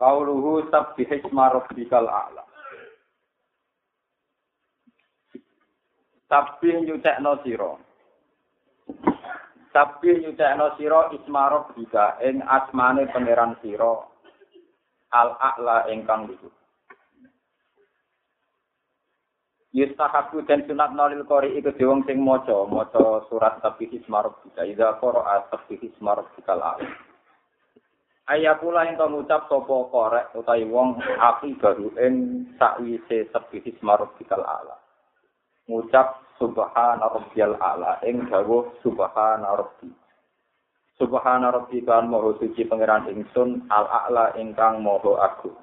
Qauluhu sabbih isma rabbikal a'la. Sabbih nyucekno sira. Sabbih nyucekno sira isma rabbika ing asmane pangeran sira al a'la ingkang luhur. Yustahabu dan sunat nolil kori iku diwong sing maca maca surat Sabbih isma rabbika idza qara'a Sabbih isma rabbikal a'la. Ayakula yang kau ngucap sopo korek utai wong api baru ing sakwise sebih isma rabbikal ala. Ngucap subhana rabbiyal ala ing dawuh subhana rabbi. Subhana rabbi kan moho suci pangeran ingsun al a'la ingkang moho agung.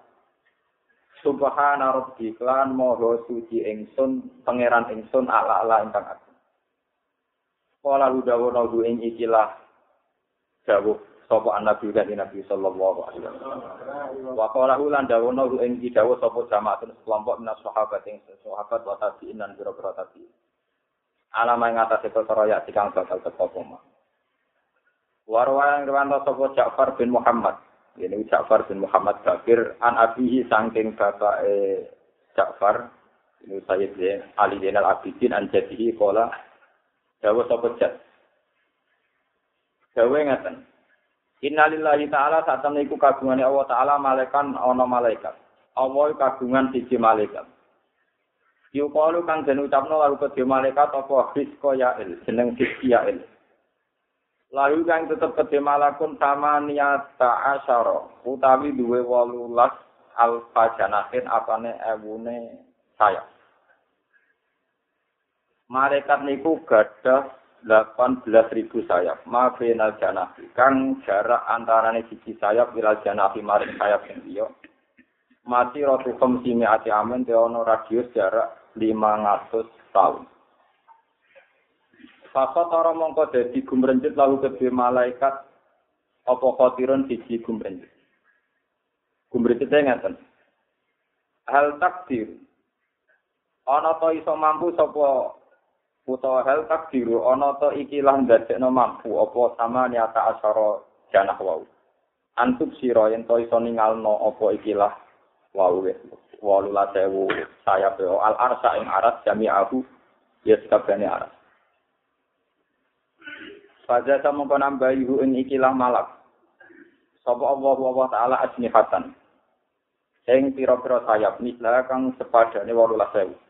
Subhana rabbi kan moho suci ingsun pangeran ingsun al a'la ingkang agung. Kala ludawo naudu ing ikilah dawuh sapa nabi dan nabi sallallahu alaihi wasallam. Wa qala ulan dawono ing dawuh sapa jamaatun kelompok minas sahabat ing sahabat wa tabi'in lan biro-biro tabi'in. Alama ing atase perkara ya dikang bakal teko koma. Warwa yang riwanto sapa Ja'far bin Muhammad. Ini Ja'far bin Muhammad Bakir an abihi saking bapak e Ja'far ini Sayyid Ali Zainal Abidin an jadihi kola dawuh sapa Jad. Dawuh ngaten. Innalillahi ta'ala saat iku kagungane Allah ta'ala malaikan ana malaikat. Allah kagungan siji malaikat. Yukalu kang den ucapno lalu kedhe malaikat apa fisko ya'il, jeneng fiski ya'il. Lalu kang tetep kedhe malakun sama niyata asyara, utawi duwe wolulas alfa janahin apane ewune sayap. Malaikat niku gadah 18.000 sayap. Ma benal janahi. Kang jarak antarane siji sayap bilal janahi maring sayap yang liya. Mati rotu kemsimi ati amen teono radius jarak 500 tahun. Fakot ora mongko dadi gumrenjet lalu kedue malaikat apa khotirun siji gumrenjet. Gumrenjet ngaten. Hal takdir. Ana to iso mampu sapa utawa hal takdiru ana ta ikilah ndadekno mampu apa sama nyata asara janah wau antuk sira yen to iso ningalno apa ikilah wau wis walulah sewu sayap al arsa ing aras jami'ahu ya sekabehane aras Pada sama penambahihu ing ikilah malak. Sapa Allah wa ta'ala ajnihatan. Ing pira-pira sayap nislah kang sepadane 18000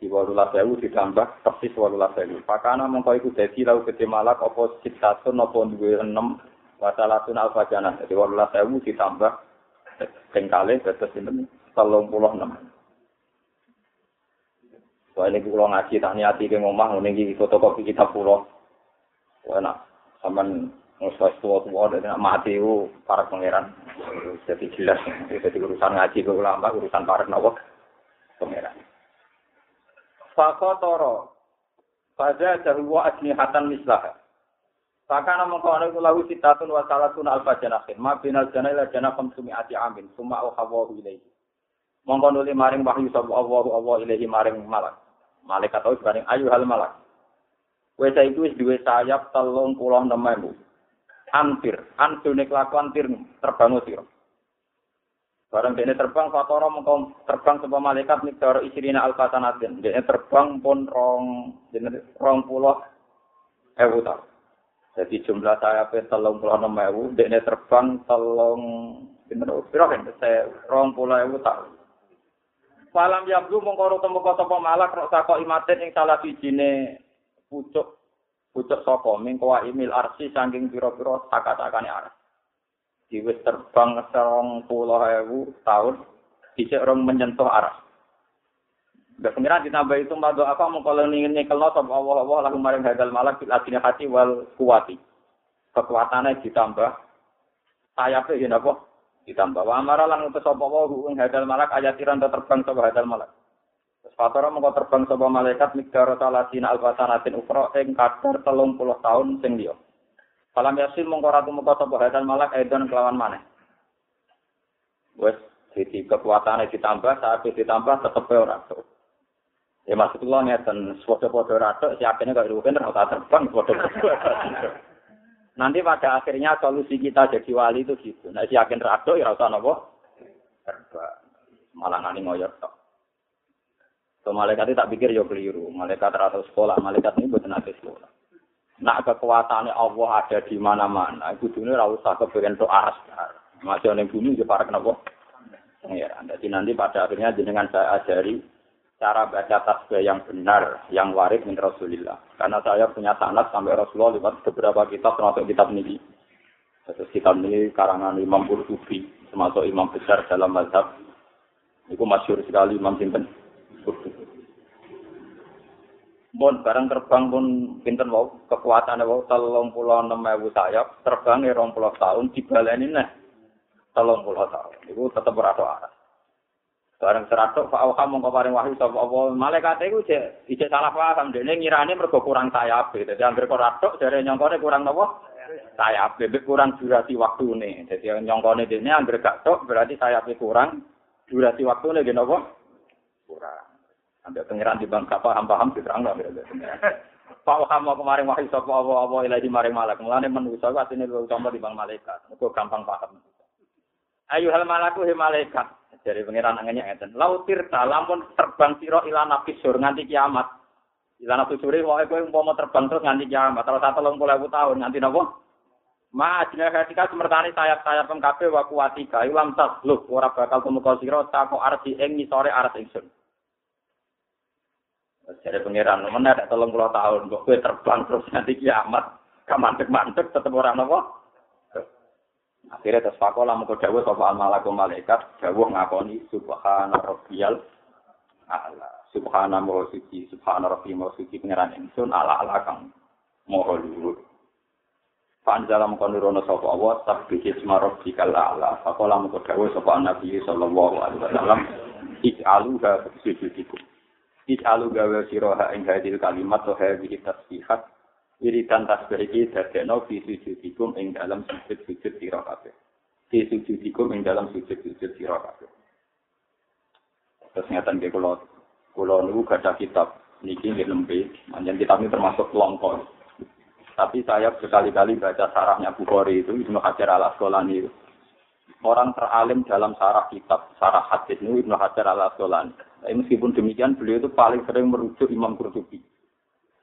di walulah sewu ditambah persis walulah sewu. Pakana mengkau iku dadi lau gede malak apa sitatun apa duwe enam wasalatun alfa janah. Jadi walulah sewu ditambah kengkale dados sinten telung puluh. Soalnya ini ngaji tak niati ke ngomah, ini fotokopi kitab pulau. Enak, saman nguswas tua-tua dan mati itu para pangeran. Jadi jelas, jadi urusan ngaji ke ulama, urusan para nawak pangeran. Fakotoro. Pada jahwa ajnihatan mislah. Fakana mengkawana itu lahu sitatun wa salatun alfa janahin. Ma binal janah ila janah kamsumi ati amin. Suma uhawahu ilaihi. Mongko nuli maring wahyu sabu Allahu Allah ilaihi maring malak. Malaikat tau sebaring ayu hal malak. Wesa itu wis duwe sayap telung puluh enam ewu. Hampir, antune kelakuan tir terbangun sira. Barang dene terbang fatoro mengko terbang sebuah malaikat mikdar isrina alfatanatin. Dene terbang pun rong dene rong puluh ewu. Jadi jumlah saya telung puluh enam ewu, dene terbang telung bener piro kan saya rong puluh ewu tahun. Falam yabdu mengko temu kota malak rok sako imaten ing salah sijine pucuk pucuk saka mingko imil arsi saking pira-pira sakat-sakane arah. Diwis terbang serong puluh ewu tahun bisa orang menyentuh arah. Gak pengiran ditambah itu madu apa mengkolong ingin nyekelno sama Allah Allah lalu maring hadal malak bil adina hati wal kuwati. Kekuatannya ditambah sayapnya ini apa? Ditambah wa amara lan utus sapa wa ing hadal malak ayatiran terbang sapa hadal malak. Terus Fatara mengko terbang sapa malaikat migdaro salatina albasanatin ukra ing kadar telung puluh tahun sing liya. Falam yasin mengko ratu mengko sapa hadal malak edon kelawan maneh. Wes jadi kekuatannya ditambah, saat ditambah tetep ora tuh. Ya maksud kula ngeten, padha-padha rada si akhirnya kok rugen ora terbang padha Nanti pada akhirnya solusi kita jadi wali itu gitu. Nah, si yakin rado ya rasa nopo terbang. Malah nani ngoyor tok. So malaikat itu tak pikir yo keliru. Malaikat rasa sekolah, malaikat ini buat nanti sekolah. Nak kekuatannya Allah ada di mana-mana. Ibu dunia ora usah kepengen to aras. Masih yang bumi ya para kenapa? Ya, jadi nanti pada akhirnya dengan saya ajari cara baca tasbih yang benar, yang waris min Rasulillah. Karena saya punya sanad sampai Rasulullah lewat beberapa kitab termasuk kitab ini. Terus kitab ini karangan Imam Qurtubi, termasuk imam besar dalam mazhab. Itu masyur sekali Imam Sinten Qurtubi. Bon, barang terbang pun pinten wau, puluh enam ewu sayap, terbang ya puluh tahun, dibaleni nih, telung puluh tahun. Itu tetap berada arah. Bareng seratok Pak Auha mongko paring wahyu sapa apa malaikat iku cek ijek salah paham dene ngirane mergo kurang sayap. Dadi anggere kok ratok nyongkone kurang napa? Sayap bebek kurang durasi waktune. Dadi nyongkone dene anggere gak tok berarti sayape kurang durasi waktune nggih napa? Kurang. Ambek pengiran di bang paham paham diterang lah Pak Auha mau kemarin wahyu sapa apa apa ilahi maring malaikat. Mulane manusa ku asine luwih utama di bang malaikat. Mergo gampang paham. Ayo hal malaku he malaikat. dari pengiran anginnya ngeten. Lautir lamun terbang siro ila nabi sur nganti kiamat. Ila nabi suri wae kowe umpama terbang terus nganti kiamat. Lung puluh tahun nganti nopo? Ma ajna ketika semertani sayap-sayap kabeh wa kuwatika ilam tasluk ora bakal temuka sira tako arti ing ngisore arat ingsun. Jadi pengiran, mana ada tolong puluh tahun, kok gue terbang terus nanti kiamat, kamantek-mantek tetap orang nopo. Akhirnya terus fakolah mau dawuh sapa al malaku malaikat dawuh ngakoni subhana rabbiyal ala. Subhana maha suci subhana rabbi maha suci pangeran ingsun ala ala kang maha luhur. Panjala mengko nurono sapa Allah sabbi isma rabbikal ala. Fakolah mau dawuh sapa nabi sallallahu alaihi wasallam. Ij'aluha sujudikum ij'alu gawe siraha ing hadil kalimat wa hadhihi tasbihat wiridan tasbih iki dadekno fi sujudikum ing dalam sujud-sujud sira kabeh. Fi sujudikum ing dalam sujud-sujud sira kabeh. Terus ngeten nggih kula kula niku gadah kitab niki nggih lembe, manjen kitab ini termasuk kelompok. Tapi saya berkali-kali baca sarahnya Bukhari itu Ibnu Hajar al Asqalani. Orang teralim dalam sarah kitab, sarah hadis ini Ibnu Hajar al Asqalani. Tapi meskipun demikian beliau itu paling sering merujuk Imam Qurtubi.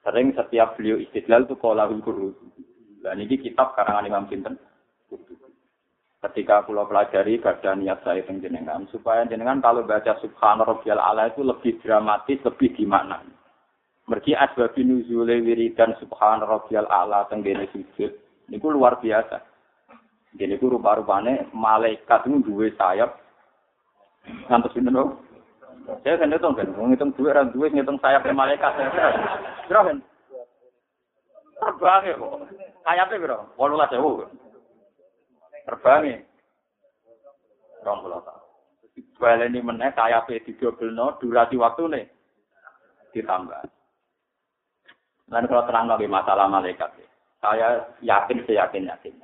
Sering setiap beliau istidlal itu kolahul guru. Dan ini kitab karangan Imam Sinten. Ketika pulau pelajari gada niat saya jenengan supaya jenengan kalau baca Subhana Rabbiyal Ala itu lebih dramatis, lebih gimana. Mergi asbabi nuzule wiridan Subhana Rabbiyal Ala tenggene sujud. Ini luar biasa. Jadi itu rupa-rupanya malaikat itu dua sayap. Ngantos ini saya kan ngitung kan, ngitung duit, orang duit, ngitung sayap malaikat. Berapa kan? Terbang ya kok. Sayapnya berapa? Walau lah jauh. Terbang ya. Rong pulau. Baleni meneh sayapnya durasi waktu nih. Ditambah. Dan kalau terang lagi masalah malaikat, saya yakin, saya yakin, yakin.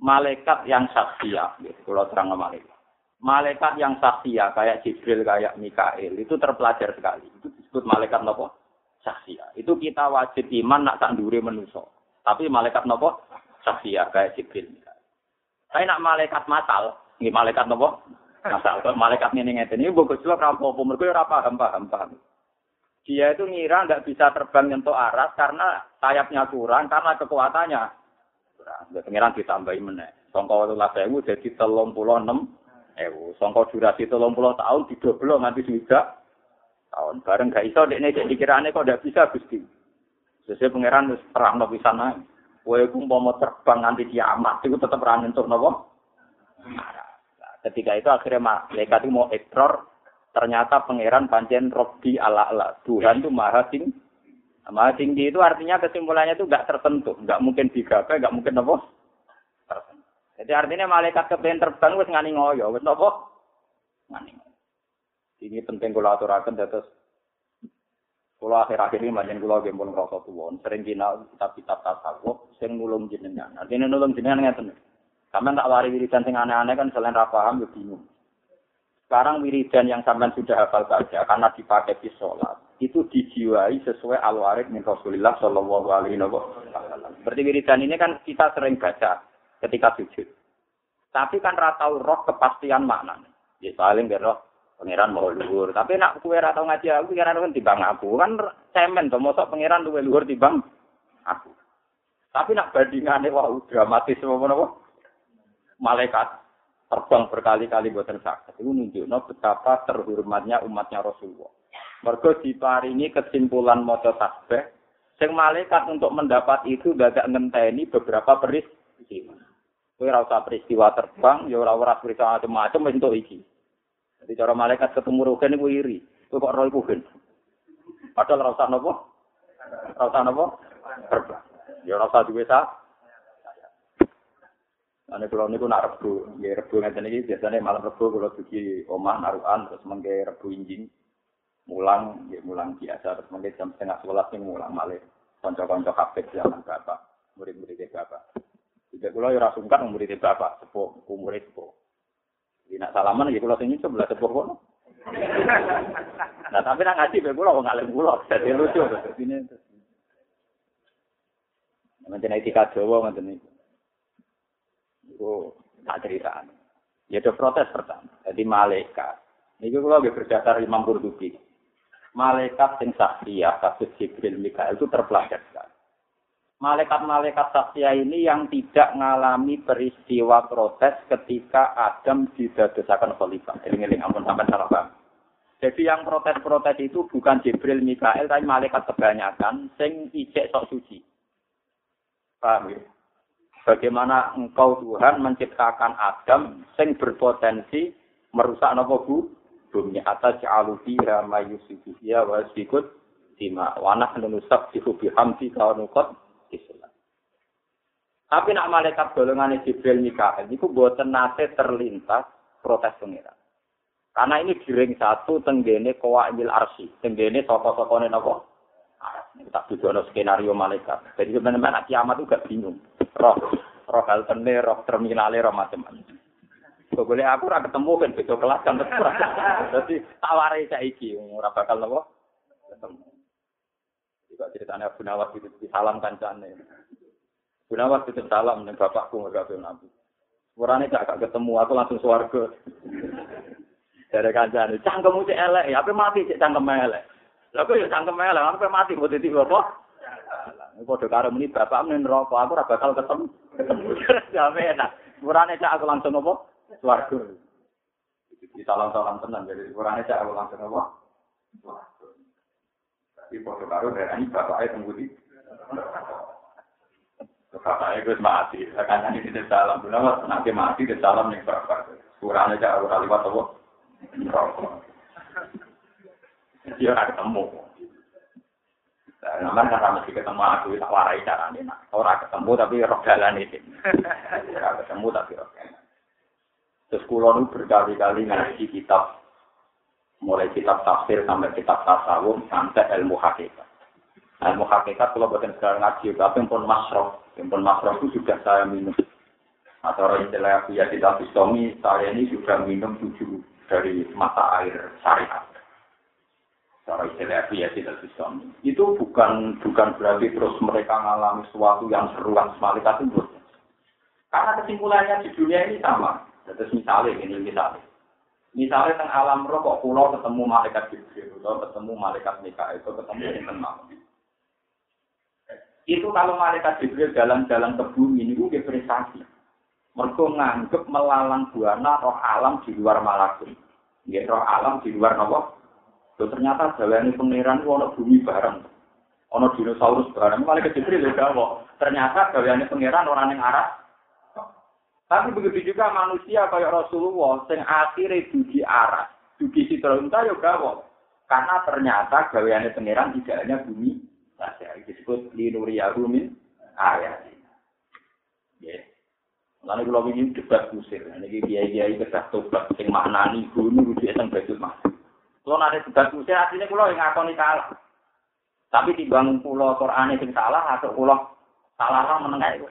Malaikat yang saksia, gitu, kalau terang malaikat malaikat yang saksia kayak Jibril kayak Mikael itu terpelajar sekali. Itu disebut malaikat nopo? Saksia. Itu kita wajib iman nak tak menuso. Tapi malaikat nopo? Saksia kayak Jibril. Saya nak malaikat matal, ini malaikat nopo? Masal. Malaikat ini ngeten ini bagus juga rapopo. Mereka ora paham paham paham. Dia itu ngira nggak bisa terbang nyentuh aras karena sayapnya kurang, karena kekuatannya kurang. Pengiran ditambahi meneh. Songkol itu jadi telung puluh enam ewu. Songko durasi tolong puluh tahun didoblo nganti juga tahun. Bareng gak iso dekne jadi kirane kok ndak bisa Gusti. Sesuai pangeran terang no pisan ae. Kowe ku mau terbang nganti kiamat iku tetep ra nyentuh napa? Ketika itu akhirnya malaikat itu mau ekor, ternyata pangeran pancen Robbi ala ala. Tuhan itu maha tinggi. Maha tinggi itu artinya kesimpulannya itu nggak tertentu, nggak mungkin digapai, nggak mungkin apa? Jadi artinya malaikat kepengen terbang wis ngani ngoyo, wis napa? Ngani. Ini penting kula aturaken dados kula akhir-akhir ini manjen kula nggih pun ngrasa tuwa, sering kina kitab-kitab tasawuf sing nulung jenengan. Artinya nulung jenengan ngeten. Sampeyan tak wari wiridan sing aneh-aneh kan selain ra paham yo bingung. Sekarang wiridan yang sampean sudah hafal saja karena dipakai di sholat itu dijiwai sesuai al-warid min Rasulullah Shallallahu Alaihi Wasallam. Seperti wiridan ini kan kita sering baca ketika sujud. Tapi kan ratau roh kepastian makna. Ya paling roh pangeran mau luhur. Tapi nak kue ratau ngaji aku pikiran kan timbang aku kan cemen tuh mosok pangeran luwe luhur timbang aku. Tapi nak bandingannya wah dramatis apa? Malaikat terbang berkali-kali buatan sakit. Itu nunjukno betapa terhormatnya umatnya Rasulullah. Mergo diparingi kesimpulan maca tasbih, sing malaikat untuk mendapat itu gak ngenteni beberapa peristiwa. Kowe ora usah peristiwa terbang, ya ora ora peristiwa macam-macam wis entuk iki. Jadi cara malaikat ketemu rogen iku iri. Kowe kok ora iku gen. Padahal ora usah napa? Ora usah napa? Terbang. Ya ora usah sak Ane kula niku nak rebu, nggih rebu ngeten iki biasane malam rebu kula dugi omah narukan terus mengke rebu injing. Mulang, nggih mulang biasa terus mengke jam setengah sebelas ning mulang malih. Kanca-kanca kabeh zaman bapak, murid-murid bapak. Tidak kula ora sungkan murid bapak, sepuh, murid sepuh. Jadi nak salaman nggih kula sing sebelah sepuh kono. Nah tapi nak ngaji be kula wong alim kula, dadi lucu ini. Nanti etika Jawa ngoten niku. Itu tak cerita. Ya ada protes pertama. Jadi malaikat. Ini kalau lagi berdasar Imam Qurtubi. Malaikat yang saksia, kasus Jibril Mikael itu terpelajar Malaikat-malaikat saksia ini yang tidak mengalami peristiwa protes ketika Adam didadosakan khalifah. Eling-eling ampun sampai salah paham. Jadi yang protes-protes itu bukan Jibril Mikael, tapi malaikat kebanyakan sing ijek sok suci. Paham ya? Bagaimana engkau Tuhan menciptakan Adam sing berpotensi merusak nopo bu bumi atas ja'alu fiha ma yusifu fiha wa sikut dima wa nahnu nusabbihu bihamdi ka nukot islam. Tapi nak malaikat golongan Jibril Mikael itu boten nate terlintas protes pengira. Karena ini giring satu tenggene kowa imil arsi, tenggene soko-sokone nopo. Tak tujuan skenario malaikat. Jadi sebenarnya kiamat itu gak bingung roh roh haltene, roh terminale, roh macam-macam. Kok boleh aku ora ketemu kan beda kelas kan terus. Dadi taware saiki ora bakal nopo ketemu. Juga ceritanya Abu Nawas itu salam kancane. Abu Nawas itu salam ning bapakku nggak Nabi. Urane gak ketemu, aku langsung swarga. Dari kancane, cangkemmu cek elek, ya apa mati cek cangkem elek. Lha kok ya cangkem elek, apa mati kok dadi apa? Padha karo muni bapak men neraka, aku ora bakal ketemu. Ya enak. Murane cak aku langsung apa? Swarga. Di salam-salam tenan jadi murane cak aku langsung apa? Tapi padha karo darani bapake tunggu di. Bapaknya gue mati, sekarang ini tidak salam. Benar, nanti mati tidak salam nih bapak. Kurangnya cak aku lewat apa? Dia ketemu. Namanya kan mesti ketemu aku tak warai carane nak. Ora ketemu tapi roh jalan itu. Ora ketemu tapi roh jalan. Terus kula nu berkali-kali ngaji kitab mulai kitab tafsir sampai kitab tasawuf sampai ilmu hakikat. Ilmu hakikat kalau buatan sekarang ngaji, tapi pun masroh, pun masroh itu juga saya minum. Atau istilah ya tidak bisomi, saya ini juga minum tujuh dari mata air syariat cara istilah ya tidak bisa. Itu bukan bukan berarti terus mereka mengalami sesuatu yang seruan malaikat itu. Karena kesimpulannya di dunia ini sama. Terus misalnya ini misalnya. Misalnya tentang alam roh kok pulau ketemu malaikat Jibril atau ketemu malaikat Mika itu ketemu dengan malam. Itu kalau malaikat Jibril jalan-jalan ke bumi ini gue prestasi. Mereka nganggep melalang buana roh alam di luar malakut. Ya, roh alam di luar nopo Loh, ternyata jalan pangeran itu ono bumi bareng. Ono dinosaurus bareng. Malah ke Jibril ya Ternyata jalan pangeran orang yang arah. Tapi begitu juga manusia kayak Rasulullah, yang akhirnya dugi arah, dugi sitra unta ya gawa. Karena ternyata gaweane pangeran tidak hanya bumi saja. Disebut linuriyahu min ayat. Ya. Lalu kalau ingin debat kusir, ini kiai-kiai kedah tobat, sing maknani gunung rujuk teng Baitul Mas. Kalau nanti debat kusir, artinya kalau yang ngakoni kalah. Tapi timbang pulau Quran sing salah atau pulau salah lah menengah itu.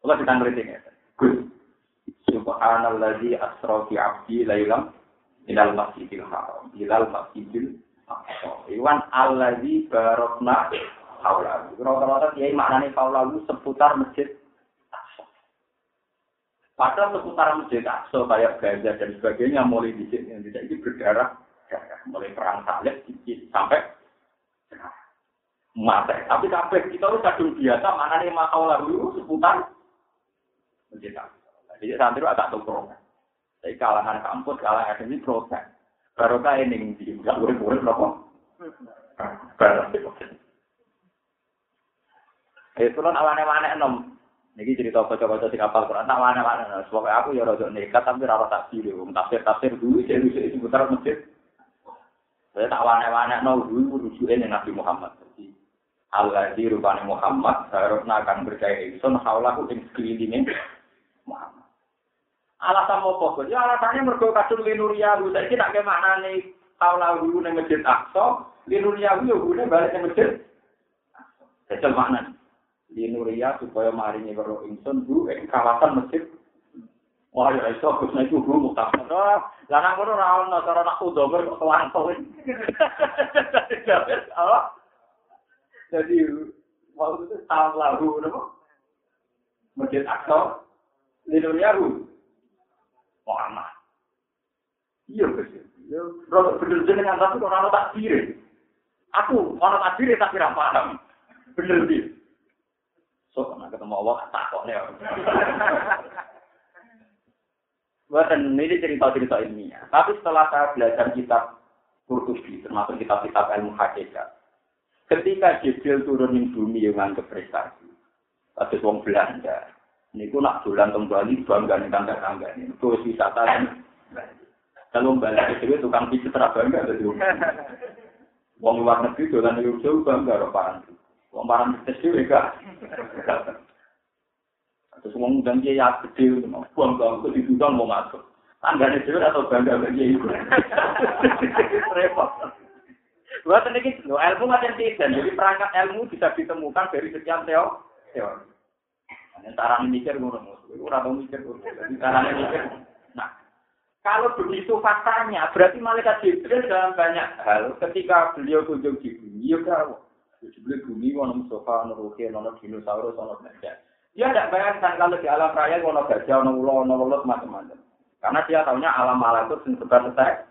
Kalau kita ngeritik ya. Subhanalladzi asra fi 'abdi lailam ilal masjidil haram, ilal masjidil aqsa. Iwan alladzi barokna haula. Rata-rata kiai maknane haula seputar masjid Padahal seputar masjid Aqsa kayak Gaza dan sebagainya mulai di sini yang tidak ini berdarah, mulai perang salib sampai mati. Tapi sampai kita itu kadung biasa mana nih makau lalu seputar masjid Aqsa. Jadi santri agak tukrong. Jadi kalangan kampus, kalangan akademi protes. Baru kayak ini di nggak boleh-boleh berapa? Itu kan awane-wane nom Niki cerita baca-baca sing kapal Quran tak mana-mana. Sebab aku ya rada nekat tapi ora tafsir. Wong tafsir-tafsir dulu jadi wis seputar masjid. Saya tak wane-wane no dulu rujuke ning Nabi Muhammad. Jadi Allah di rupane Muhammad harusnya akan percaya ingsun haulahu ing sekelilinge. Alasan apa kok? Ya alasannya mergo kadung linuria bu. Saiki tak kemaknane haulahu ning Masjid Aqsa, linuria yo gune balik ning Masjid. Jajal maknane. di Nuria supaya maringi karo ingsun bu ing kawasan masjid Wah, ya iso Gus nek kudu mutafsir. Lah nang kono ora ono cara nak udomer kok kelanto. Jadi mau itu tahun lalu? Masjid Aqsa bu. Wah, aman. Iya, Gus. Ya, rada bener jenengan tapi kok ora tak kiri. Aku ora tak kiri tapi ra paham. Bener iki. So, nak ketemu Allah, tak kok nih. Buatan ini cerita-cerita ilmiah. Tapi setelah saya belajar kitab Qurtubi, termasuk kitab-kitab ilmu hakikat, ketika Jibril turun di bumi yang prestasi, ada wong Belanda, ini ku nak dolan kembali bangga nih tangga tangga ini, terus wisata kan. Kalau balik itu tukang pijat bangga, jadi wong luar negeri dolan jauh bangga, roparan. Wong barang tes dhewe gak. Terus wong dan dia ya gede, buang buang itu dibuang mau masuk. Tanggane dhewe atau bangga bagi ibu. Repot. Buat ini ilmu macam tidak, jadi perangkat ilmu bisa ditemukan dari sekian teo, teori. Cara mikir ngono, ora tau mikir, cara mikir. Nah, kalau begitu faktanya, berarti malaikat Jibril dalam banyak hal ketika beliau kunjung di bumi, ya Jebule bumi ono sofa, ono ruke, ono dinosaurus, ono gajah. Dia tidak bayangkan kalau di alam raya ono gajah, ono ulo, ono lelut, macam-macam. Karena dia tahunya alam malakut itu sebar setek.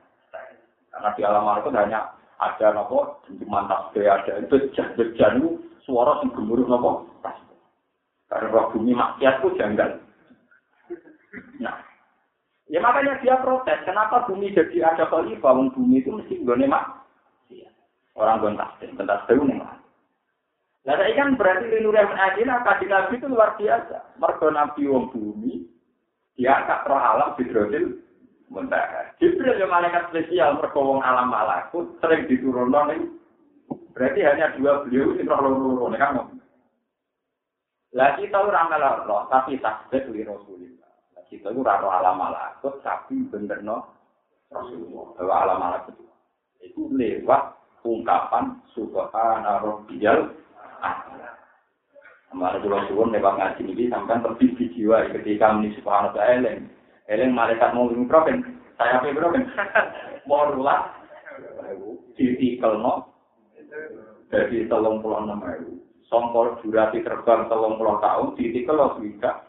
Karena di alam malakut hanya ada nopo cengkeman tasbih, ada itu itu suara sing gemuruh nopo. Karena roh bumi maksiat itu janggal. Nah, ya makanya dia protes. Kenapa bumi jadi ada khalifah? Bumi itu mesti gue mak. Orang gue tasbih, tasbih ini mah. Nah, saya kan berarti di Nurul Adina, kaji Nabi itu luar biasa. Mergo Nabi wong bumi, dia tak roh alam Jibril mentah. Jibril yang malaikat spesial, mergo wong alam malakut, sering diturunkan nih. Berarti hanya dua beliau ini roh loro nih kan. Lah kita ora melarang tapi takbet li Rasulillah. Lah kita ora ora alam malakut tapi benerno Rasulullah. Ora alam malakut. itu lewat ungkapan subhana rabbiyal a'la. Amarga kula suwun nek ngaji iki sampean terbiji jiwa ketika muni subhana ta'ala. Eleng malaikat mau ngomong pro saya pe propen. kan. Morulah. Titikelno. Jadi tolong pulang nama itu. sombol durasi terbang telung puluh tahun di itu. Kalau juga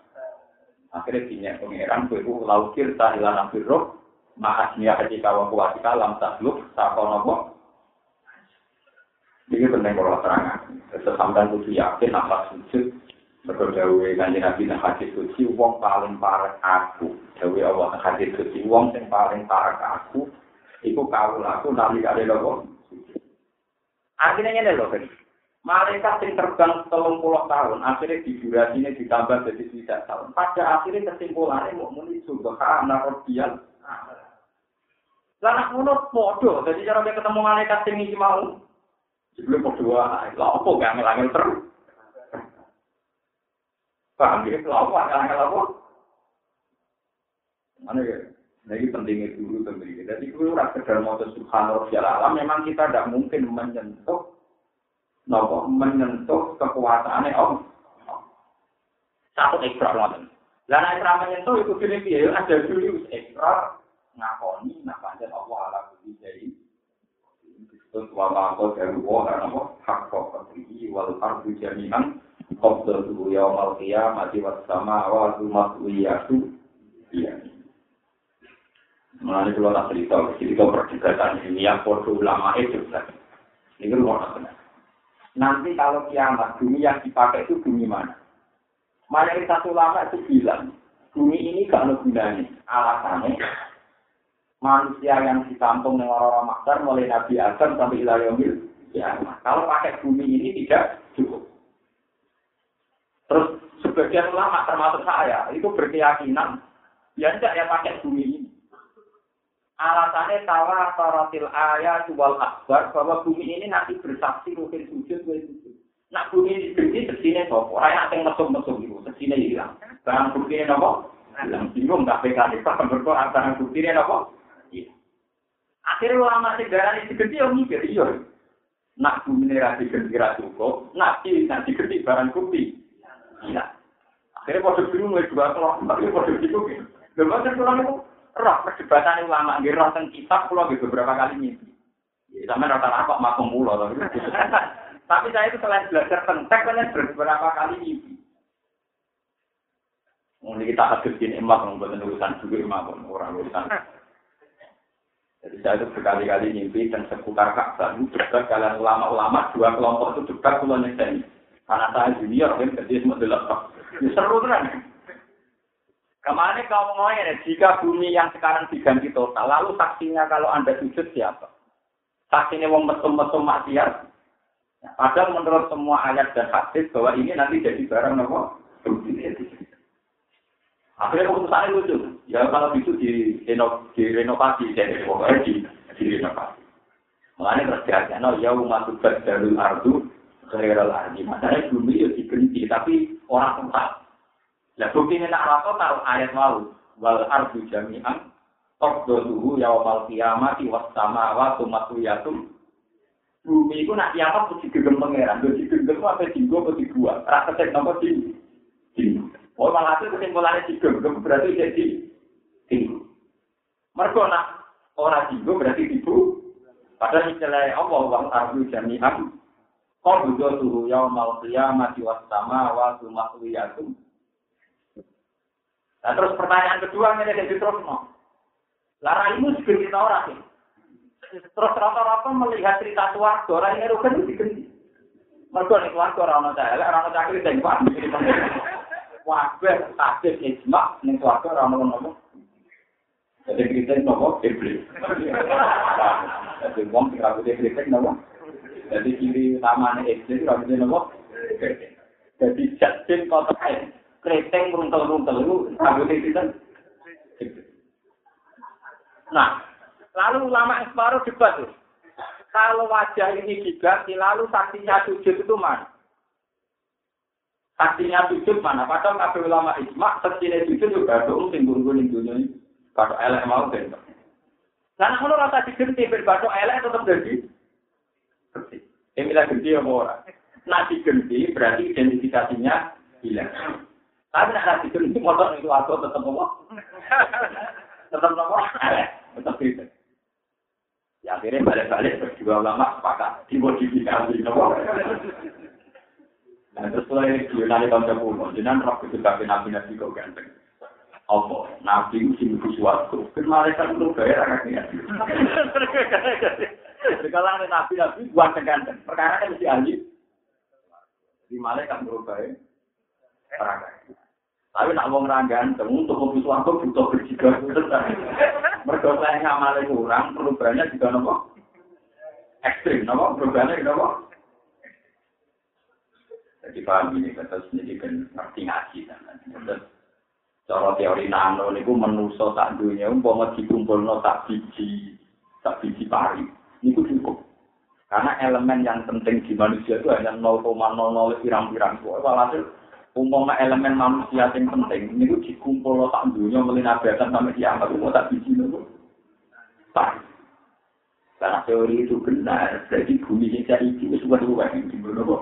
akhirnya dinya pangeran beku laukir tahilan abirok mahasnya ketika waktu waktu kalam tasluk sakon apa? Ini penting kalau terangkan. Sesampai itu yakin nafas sujud? Berdoa ganjil nabi dan hadis suci uang paling parah aku. Dewi allah hadis suci wong yang paling parah aku itu kau laku nabi kalian loh akhirnya ini loh Malaikat yang terbang telung puluh tahun, akhirnya di durasinya ditambah jadi tidak tahun. Pada akhirnya kesimpulannya mau muni subhana rabbiyal. Lah nak ngono podo, jadi cara dia ketemu malaikat sing iki mau Sebelum berdua, lah apa gak ngel-ngel terus? Paham ya? Lah apa ngel-ngel apa? Mana ya? Nah, ini pentingnya dulu tentunya. Jadi itu ora sekedar mau subhanallah memang kita tidak mungkin menyentuh nopo menyentuh kekuasaannya Allah. Satu ikrar ngoten. Lah nek ikrar menyentuh itu dene piye? Ada dulu ikrar ngakoni nak pancen Allah ala kulli syai. Disebut wa ma qadaru wa ana hak qadrihi wal ardu jami'an qabdatu yaumal qiyamati was samawati matwiyatu iya. Mengenai kalau tak cerita, cerita perdebatan ini yang ulama itu Ini kan benar. Nanti kalau kiamat, bumi yang dipakai itu bumi mana? Mayoritas ulama itu bilang, bumi ini gak ada gunanya. Alasannya, manusia yang ditampung dengan orang-orang makar mulai Nabi Adam sampai Ilayomil, ya, kalau pakai bumi ini tidak cukup. Terus sebagian ulama termasuk saya itu berkeyakinan ya tidak ya pakai bumi ini. Alasannya tawa taratil ayat wal akbar bahwa bumi ini nanti bersaksi mungkin sujud wa sujud. Nak bumi ini sendiri sesine sopo, ora yang mesum-mesum iku, sesine hilang. Barang bukti ini nopo? Hilang bingung tak PKD pak berdoa barang bukti ini nopo? Iya. Akhirnya ulama sejarah ini gede yang mikir, iya. Nak bumi ini rasi gede cukup, nak ini nanti gede barang bukti. Iya. Akhirnya pada bingung, dua kelompok, pada bingung. Lalu kan itu roh perdebatan ulama nggih roh teng kitab kula beberapa kali mimpi. Sampe rata kok makom kula Tapi saya itu selain belajar tentang kan beberapa kali. Ini kita hadis ini emak membuat urusan juga emak orang urusan. Jadi saya itu berkali-kali mimpi dan seputar Ka'bah itu debat kalian ulama-ulama dua kelompok itu debat pulau nyeseni. Karena saya junior kan jadi semua delok. Ya seru kan. Ke mana kau ngomongnya, ya, jika bumi yang sekarang diganti total, lalu saksinya kalau Anda sujud siapa? Saksinya wong mesum-mesum maksiat. Padahal menurut semua ayat dan hadis bahwa ini nanti jadi barang nopo. Akhirnya keputusannya lucu. Ya kalau itu di, direnovasi, jadi pokoknya di, direnovasi. Makanya terjadi, no, ya umat dari ardu, khairal ardi. Makanya bumi ya diganti, tapi orang tempat. Lah bukti ini nak rasa taruh ayat mau wal ardu jami'an qabdatuhu yaumal qiyamati was samawati matwiyatum bumi itu nak kiamat mesti digem pangeran? Do digem apa dinggo apa dibuat? Ra ketek napa di Oh malah itu kesimpulannya digem berarti jadi tinggu mergo nak ora dinggo berarti dibu. Padahal istilah Allah wal ardu jami'an qabdatuhu yaumal qiyamati was samawati matwiyatum Nah terus pertanyaan kedua ini ada di terus no. Lara ini juga kita orang sih. Terus rata-rata melihat cerita keluarga orang ini rugen diganti. Mereka nih keluarga orang orang cahaya, orang orang cahaya dan kuat. Wabah tasir ijma nih keluarga orang orang ngomong. Jadi kita nopo iblis. Jadi wong sing ragu iblis nopo. Jadi ciri utamanya iblis ragu nopo. Jadi jadin kotor kreteng runtel-runtel itu rambutnya kita. Nah, lalu ulama separuh debat tuh. Kalau wajah ini diganti, lalu saksinya sujud itu mana? Saksinya sujud mana? Padahal kabeh ulama ijma, saksinya sujud juga dong, sing gunung dunia ini. Elek mau bentuk. Karena kalau rasa diganti, berbatu elek tetap jadi. Ini bilang ganti ya orang. Nah diganti berarti identifikasinya hilang. Tapi nak nasi itu motor itu aku tetap apa? Tetap apa? Tetap itu. Ya akhirnya balik-balik berdua ulama sepakat dimodifikasi nopo. Nah terus mulai Yunani tahun sepuluh, jenengan roh itu tapi nabi nabi kau ganteng. Apa? Nabi itu sih buku suatu. Kan malaikat itu bayar kakaknya. Kalau ada nabi nabi buat ganteng. Perkara kan mesti ahli. Di malaikat berubah ya. Tapi nak wong ra ganteng untuk mobil suatu butuh berjiga Mereka saya ngamal kurang, perubahannya juga nopo ekstrim, nopo perubahannya nopo. Jadi paham ini kata sendiri kan ngerti ngaji kan. Cara teori nano niku menuso tak dunia umpama dikumpulno tak biji tak biji pari niku cukup. Karena elemen yang penting di manusia itu hanya 0,00 pirang-pirang. Walhasil umpama elemen manusia yang penting ini dikumpul tak dunia melinabakan sampai kiamat mau tak biji nopo tak. Karena teori itu benar. Jadi bumi yang cari itu semua dua yang timbul nopo?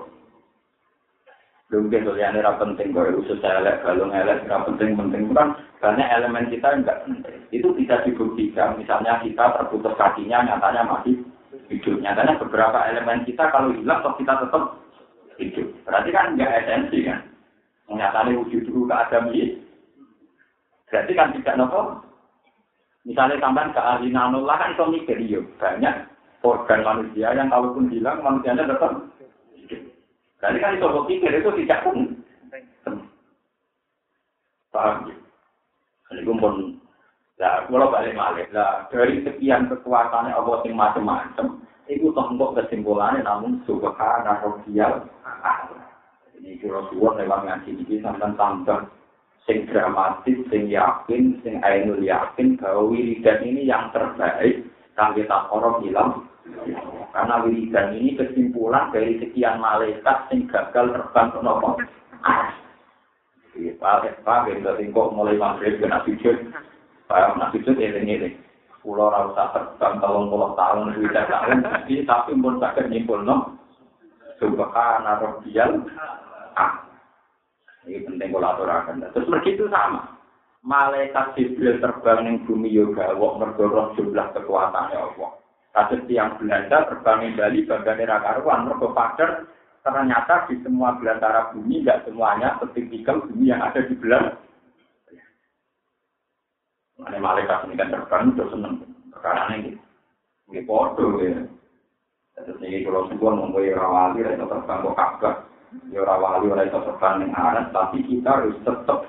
Belum gitu ya ini penting kalau usus elek kalau elek nggak penting penting kan karena elemen kita enggak penting. Itu bisa dibuktikan. Misalnya kita terputus kakinya nyatanya masih hidup. Nyatanya beberapa elemen kita kalau hilang kok kita tetap hidup? Berarti kan enggak esensi kan Nyatanya wujud dulu ke Adam ini. Berarti kan tidak nopo. Misalnya sampai ke ahli nanullah kan itu mikir, ya banyak organ manusia yang kalaupun hilang manusianya tetap. Berarti kan itu pikir itu tidak pun. Paham ya? Ini pun Nah, kalau balik balik, lah dari sekian kekuatannya Allah yang macam-macam, itu tombok kesimpulannya namun subhanallah ini suwon lewat ngaji ini sampai tambah sing dramatis, sing yakin, sing ainul yakin bahwa wiridan ini yang terbaik kalau kita orang hilang. Karena wiridan ini kesimpulan dari sekian malaikat sing gagal terbang ke nopo. Pak, Pak, kita tingkok mulai maghrib ke Nabi. Pak, Nabi Jud ini. Pulau rasa terbang tahun puluh tahun, wiridan tahun, tapi pun sakit nyimpul no. Subhanallah ah. Ini penting kolaborasi. Terus begitu sama. Malaikat Jibril terbang di bumi yoga, wok merdorong jumlah kekuatannya Allah. Kasus yang Belanda terbang Bali, bagian karuan, mergo ternyata di semua belantara bumi, tidak semuanya setipikal bumi yang ada di Belanda. Ini malaikat ini kan terbang, itu seneng. Karena ini, ini bodoh ya. Terus ini kalau semua mempunyai rawali, itu terbang kok kabah. Ya ora wali ora iso terbang ning arat tapi kita harus tetap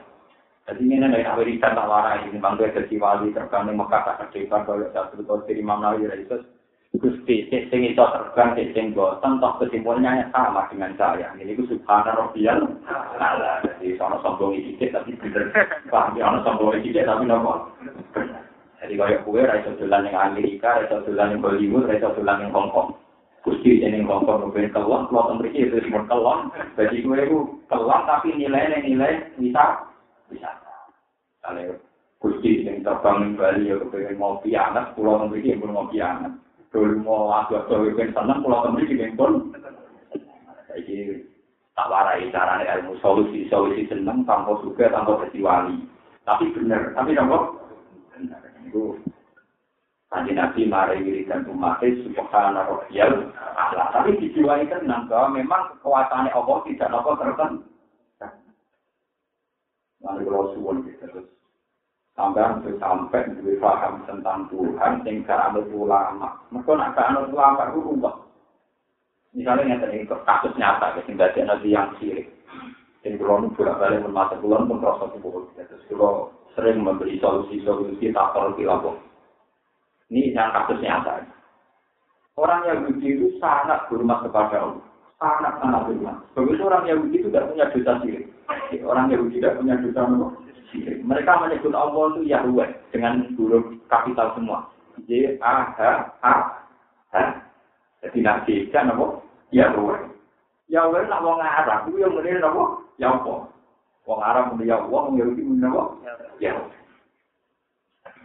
jadi ini dari Amerika tak warai ini bangga jadi wali ning Mekah tak kecewa kalau satu kali dari Imam Nawawi itu Gusti, sing iso terbang, sing bosan, toh kesimpulannya sama dengan saya. Ini itu subhana robbiyal. Nah, jadi sono sombong sedikit tapi bener. Ya, ono sombong sedikit tapi nopo. Jadi kalau kue, raiso dolan yang Amerika, raiso dolan yang Bollywood, raiso dolan yang Hong Kong. Gusti ini ngomong mungkin kelon, kalau memiliki itu semua kelon. Jadi gue itu kelon tapi nilainya nilai bisa bisa. Kalau Gusti yang terbang di Bali ya kepengen mau pianat, pulau memiliki pun mau pianat. Dulu mau waktu atau weekend senang, pulau memiliki pun. Jadi tak warai caranya ilmu solusi solusi senang tanpa suka tanpa wali. Tapi benar, tapi nopo benar. Nanti Nabi mari wiridan umatnya subhana rohiyal Allah. Tapi di jiwa ini tenang bahwa memang kekuatannya Allah tidak nopo tertentu. Lalu kalau suwon gitu terus sampai untuk sampai lebih paham tentang Tuhan sehingga anut ulama. Mereka nak anut ulama itu rubah. Misalnya yang tadi kasus nyata, sehingga dia nanti yang sirik. Yang kalau bolak balik memasa bulan pun proses itu. Terus kalau sering memberi solusi-solusi tak perlu dilapor. Ini yang kasusnya ada. Orang Yahudi itu sangat hormat kepada Allah. Sangat sangat hormat. Begitu orang Yahudi itu tidak punya dosa sirik. Orang Yahudi tidak punya dosa sirik. Mereka menyebut Allah itu Yahweh dengan huruf kapital semua. J A H H H. Jadi nanti kan apa? Yahweh. Yahweh nak wong Arab, itu yang menilai apa? Yahweh. Wong Arab menilai wong Yahudi menilai apa? Yahweh.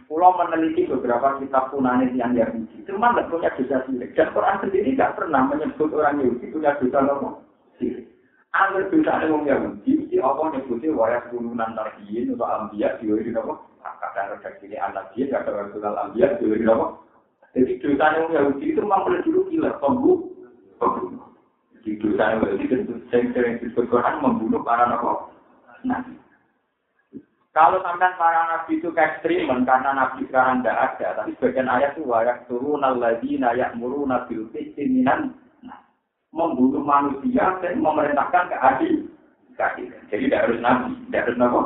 Pulau meneliti beberapa kitab Yunani yang Yahudi, cuma tidak punya dosa sirik. Dan Quran sendiri tidak pernah menyebut orang Yahudi punya dosa sirik. Angger dosa orang Yahudi, si Allah nyebutnya wayak turunan tarbiyin atau ambiya diwiri nopo. Kadang redaksi ini anak dia, kadang redaksi ambiya diwiri nopo. Jadi dosa orang Yahudi itu memang boleh dulu gila, pembunuh. Jadi dosa orang Yahudi itu sering-sering disebut Quran membunuh para nopo. Kalau sampai para nabi itu ekstrim, karena nabi sekarang tidak ada, tapi sebagian ayat itu wayak turun lagi nayak muru nabi minan membunuh manusia dan memerintahkan keadil. Jadi tidak harus nabi, tidak harus nabi.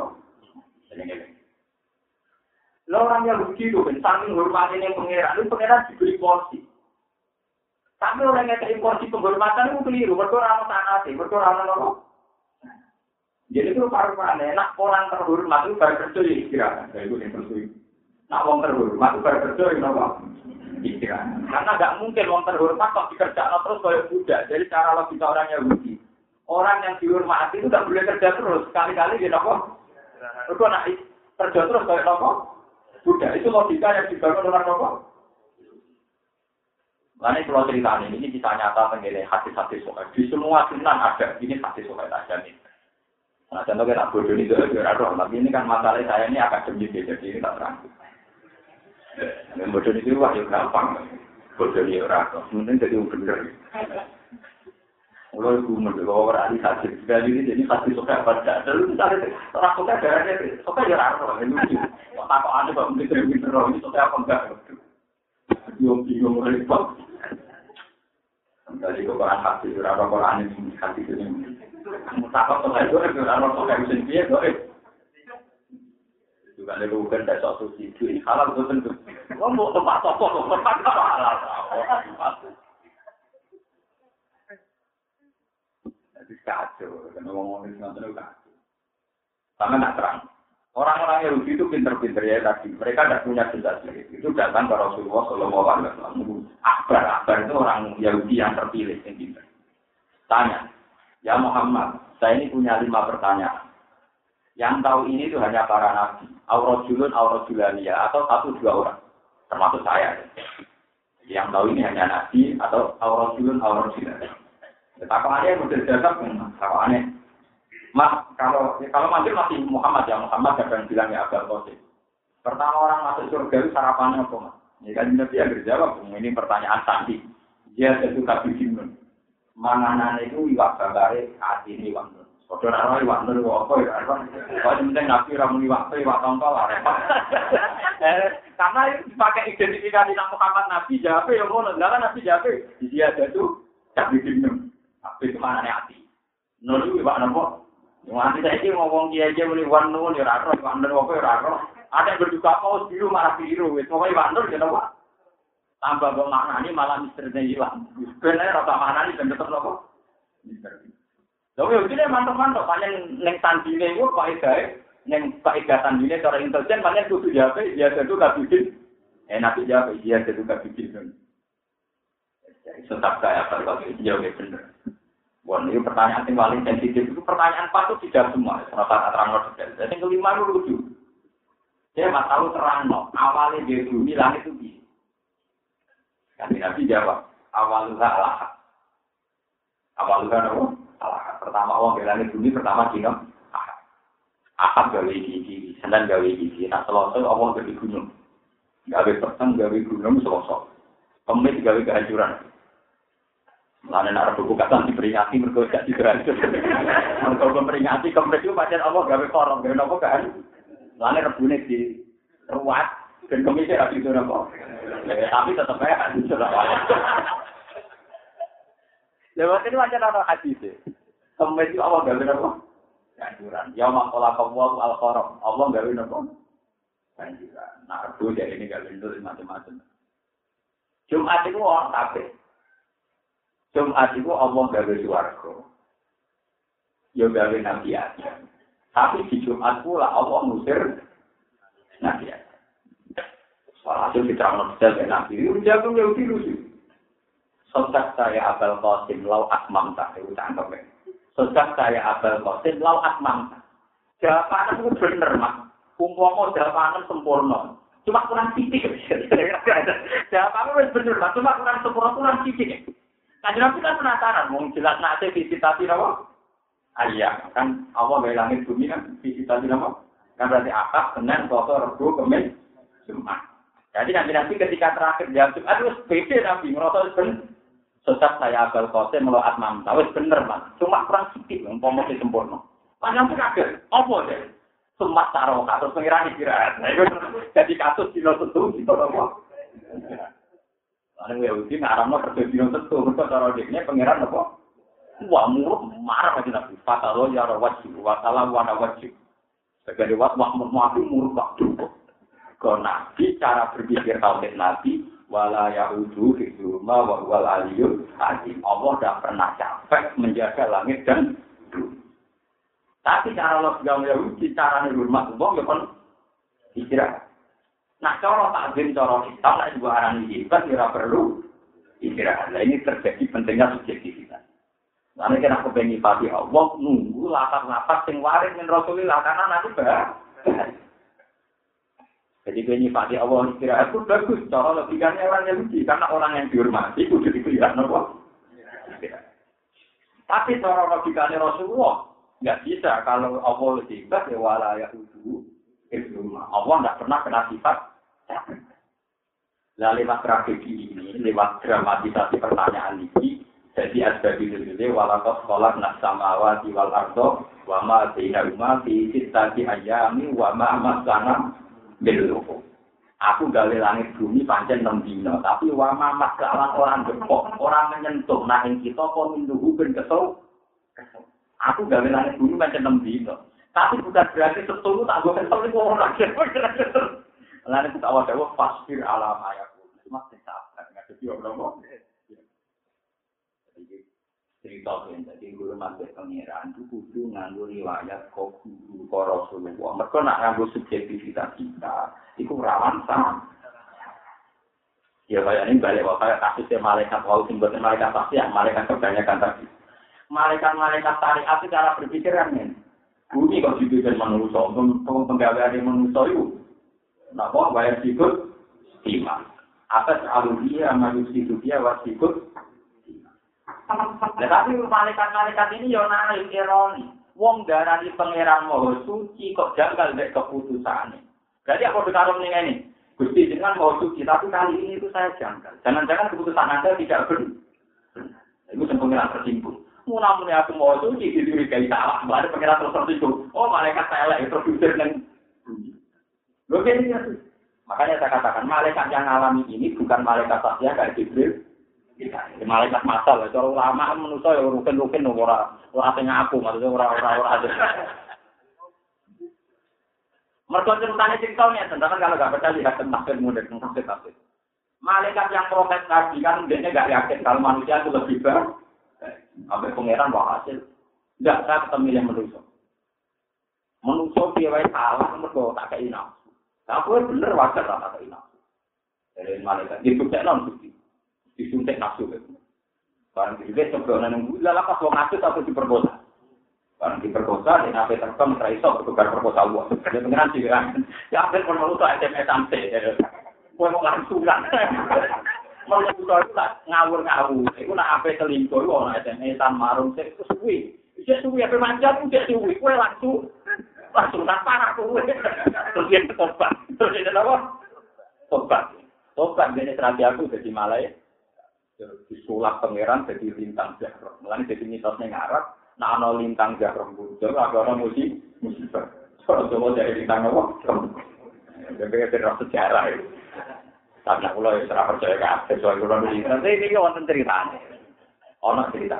Lo orang yang begitu, saking hormatnya yang pengeran, itu pengeran diberi porsi. Tapi orang yang terima porsi penghormatan itu keliru, mereka orang tanah sih, mereka orang apa? Jadi itu paru-paru enak orang terhormat itu baru kerja di istirahat. Saya itu yang. Nah, orang terhormat itu baru kerja di apa? Istirahat. Karena nggak mungkin orang terhormat kok dikerjakan terus kayak budak. Jadi cara logika orang Yahudi. Orang yang dihormati itu tidak boleh kerja terus. Kali-kali dia nopo. Itu nak kerja terus kayak nopo. Sudah, itu logika yang dibangun orang nopo. Lain kalau cerita ini, ini bisa nyata mengenai hati-hati soal. Di semua sunan ada, ini hati soal aja nih. Nah, contoh kita bodoh ini juga ada, tapi ini kan masalah saya ini akademik, jadi ini tak terang. Dan bodoh itu wah, ya gampang. Bodoh ini orang, mending jadi bener. Kalau ibu mendelok orang ini sakit sekali ini jadi pasti suka pada. Lalu misalnya orang suka darahnya suka ya raro ini lucu. Kok ada kok mungkin terus terus ini suka apa enggak? Bingung bingung repot. Dari Quran hati raro Quran ini hati ini. Mutakok tuh itu itu raro suka bisa dia tuh. Juga ada bukan dari suatu situ ini halal tuh tentu. Kamu tempat toko tempat halal. Jadi kacau, karena ngomong ini nggak kacau. Sama nak terang. Orang-orang Yahudi itu pinter-pinter ya tadi. Mereka tidak punya jelas Itu datang ke Rasulullah Shallallahu Alaihi Wasallam. Akbar, akbar itu orang Yahudi yang terpilih yang pinter. Tanya, ya Muhammad, saya ini punya lima pertanyaan. Yang tahu ini itu hanya para nabi, aurojulun, aurojulania, atau satu dua orang, termasuk saya. Yang tahu ini hanya nabi atau aurojulun, aurojulania. Takarannya model jadab, takarannya. Mas, kalau kalau manggil masih Muhammad ya, Muhammad kadang bilang ya Abdul Qasim. Pertama orang masuk surga itu sarapannya apa, Mas? Ya kan Nabi yang berjawab, ini pertanyaan sandi. Dia kabin jimun. manganan itu iwak babare ati ini iwak nur. Kodoh naro iwak Kok wopo iwak nur. Kalau penting nabi ramu iwak nur, iwak tongkol lah. Eh, karena itu dipakai identifikasi nang Muhammad Nabi, jape ya mau nur. Karena Nabi jape, di dia tuh itu, jape dimnum. Tapi itu mana ati. Nur itu iwak nur, wopo. Yang nanti saya ini ngomong dia aja, mulai iwak nur, iwak nur, iwak nur, wopo iwak nur. Ada yang berduka, oh biru, marah biru. Semoga iwak nur, jenawak. Tambah gue makna ini malah misternya hilang. Sebenarnya rasa makna ini dan tetap nopo. Lalu ya begini mantap-mantap, paling neng tandine itu pak Ida, neng pak Ida tandine cara intelijen, paling kudu jawab, dia itu gak bikin. Eh nanti jawab, dia itu gak bikin. Kayak apa kalau jawab benar. Wah, ini pertanyaan yang paling sensitif itu pertanyaan patut tidak semua. Rata terang. Dan yang kelima itu lucu. Dia nggak tahu terang no. Awalnya dia bumi langit itu bi. Kan Nabi jawab, awalnya Allah. Awalnya apa? Allah. Pertama orang bilang bumi, pertama Cina. Ahad gawe gigi, Senin gawe gigi. Nah, selesai Allah gawe gunung. Gawe petang, gawe gunung, selesai. Kemis gawe kehancuran. Lalu nak buku kata diperingati mereka gak digerak. Mereka memperingati kemudian itu macam Allah gawe korong gawe nopo kan. Lalu rebune di ruat dan komisi rapi itu nopo. Tapi tetap aja kan sudah. Lewat ini macam apa hadis sih? Kemudian itu Allah gawe nopo. Kanjuran. Ya makola kamu al korong. Allah gawe nopo. Kanjuran. Nah rebu jadi ini gawe itu macam-macam. Jumat itu orang tapi Jumat itu Allah gawe suarga. Ya gawe nabi aja. Tapi di Jumat pula Allah ngusir nabi aja. Soal hasil diterang detail dari nabi jago yang lucu. Sosok saya Abel Qasim lau akmam tak itu tangkap ya. Sosok saya Abel Qasim lau akmam tak. Jawaban itu bener mas. Umpama jawaban sempurna. Cuma kurang titik. Jawaban itu bener mas. Cuma kurang sempurna kurang titik. Kanjeng Nabi kan penasaran, mau jelas nanti visitasi apa? Ayah, kan Allah dari bumi kan visitasi apa? Kan berarti akad, Senin, Selasa, Rabu, Kamis, Jumat. Jadi nanti nanti ketika terakhir jam Jumat itu beda Nabi, merasa ben sesat saya abal kose melalui atmam, tahu bener man. Cuma kurang sedikit, umpama si sempurna. Panjang pun kaget, apa deh? Sumat taruh kasus pengirang istirahat. Nah, itu jadi kasus di tentu, gitu apa? Lalu Yahudi ngaramno kerja dino tentu, mereka cara deknya pangeran apa? Wah muruk marah aja nabi. Fatalo ya wajib, watala wana wajib. Sebagai wat wah muruk muruk tak Kalau nabi cara berpikir tauhid nabi, wala yahudu hiduma wa wal aliyul azim. Allah tidak pernah capek menjaga langit dan bumi. Tapi cara logam Yahudi, cara hormat Allah, ya kan istirahat. Nah, cara takzim, cara kita, nah juga orang hebat, tidak perlu istirahat. Nah, ini terjadi pentingnya subjektivitas. Nanti kena kepengi pati Allah nunggu latar-latar sing waris min Rasulillah karena nanti bah. Jadi pengi pati Allah kira itu bagus. Cara logikanya orang Yahudi karena orang yang dihormati kudu dipelihara nopo. Tapi cara logikanya Rasulullah nggak bisa kalau Allah sifat ya wala udu Allah nggak pernah kena sifat. Nah, lewat tragedi ini, lewat dramatisasi pertanyaan ini, jadi asbabi itu walakas kolak nas samawati wal ardo wa ma bainahuma fi sittati ayami wa ma bil Aku gawe langit bumi pancen enam dino, tapi wa ma masalah orang gepok, orang menyentuh nah ing kita kok minduhu ben kesel. Aku gawe langit bumi pancen enam dino. Tapi bukan berarti setulu tak gue kesel itu orang. Lalu kita awal dewa pasir alam ayatku. Cuma kita nggak jadi orang cerita yang tadi guru masuk pengiran itu kudu nganggo riwayat kok guru Rasulullah. Mereka nak nganggo subjektivitas kita, itu rawan sama. Ya kayak ini balik kayak kasusnya malaikat wau sing malaikat pasti yang malaikat kebanyakan tadi. Malaikat-malaikat syariat itu cara berpikir kan Bumi kok dibikin manusia, untuk penggawaan manusia itu. Nah, kok bayar sikut? Iman. Atas aludia, manusia dia wasikut Nah, tapi malaikat-malaikat ini yo naik ironi. Wong darani pangeran mau suci kok janggal nek keputusane. Jadi aku berkarung ning ini. Gusti dengan mau suci tapi kali ini itu saya janggal. Jangan-jangan keputusan Anda tidak benar. Itu pengiran tersimpul. Mau namun aku mau suci dicurigai salah. Baru pengiran terus tersimpul. Oh malaikat saya lah produser dan Oke, Makanya saya katakan malaikat yang alami ini bukan malaikat saja kayak Jibril, malaikat masal ya cara ulama manusa ya rukin-rukin ora ora sing aku maksudnya ora ora ada Mereka ceritanya cerita nih, tentang kalau nggak percaya lihat tafsir mudah tentang tafsir. Malaikat yang protes tadi kan dia nggak yakin kalau manusia itu lebih baik. Sampai pangeran bawa hasil. Nggak saya ketemu yang manusia. Manusia dia salah, mereka tak kayak nafsu. Tapi bener wajar tak kayak nafsu. Dari malaikat, dia bukti non bukti disuntik nafsu gitu. Barang juga sebelum nang gula lah pas wong nafsu atau diperkosa. Barang diperkosa, di nabi terkem iso bertukar perkosa Allah. Dia pengiran sih kan. Ya akhir pun mau tuh SMS sampai. Kue mau langsungan. Mau itu tak ngawur-ngawur. Iku nak apa selingkuh, itu orang SMS marung sih itu suwi. Bisa suwi apa manja pun dia suwi. Kue langsung langsung tak parah kue. Terus dia tobat. Terus dia apa? Tobat. Tobat ini terapi aku jadi malai. disulap pangeran jadi lintang jahro. Mulanya jadi mitosnya ngarap, nah ana lintang jahro muncul, ada ana musi, musibah. Soalnya jadi lintang apa? Jadi kita tidak sejarah itu. Tapi aku lagi serah percaya kabeh atas, soalnya aku lagi lintang. Jadi ini orang cerita. Ana cerita.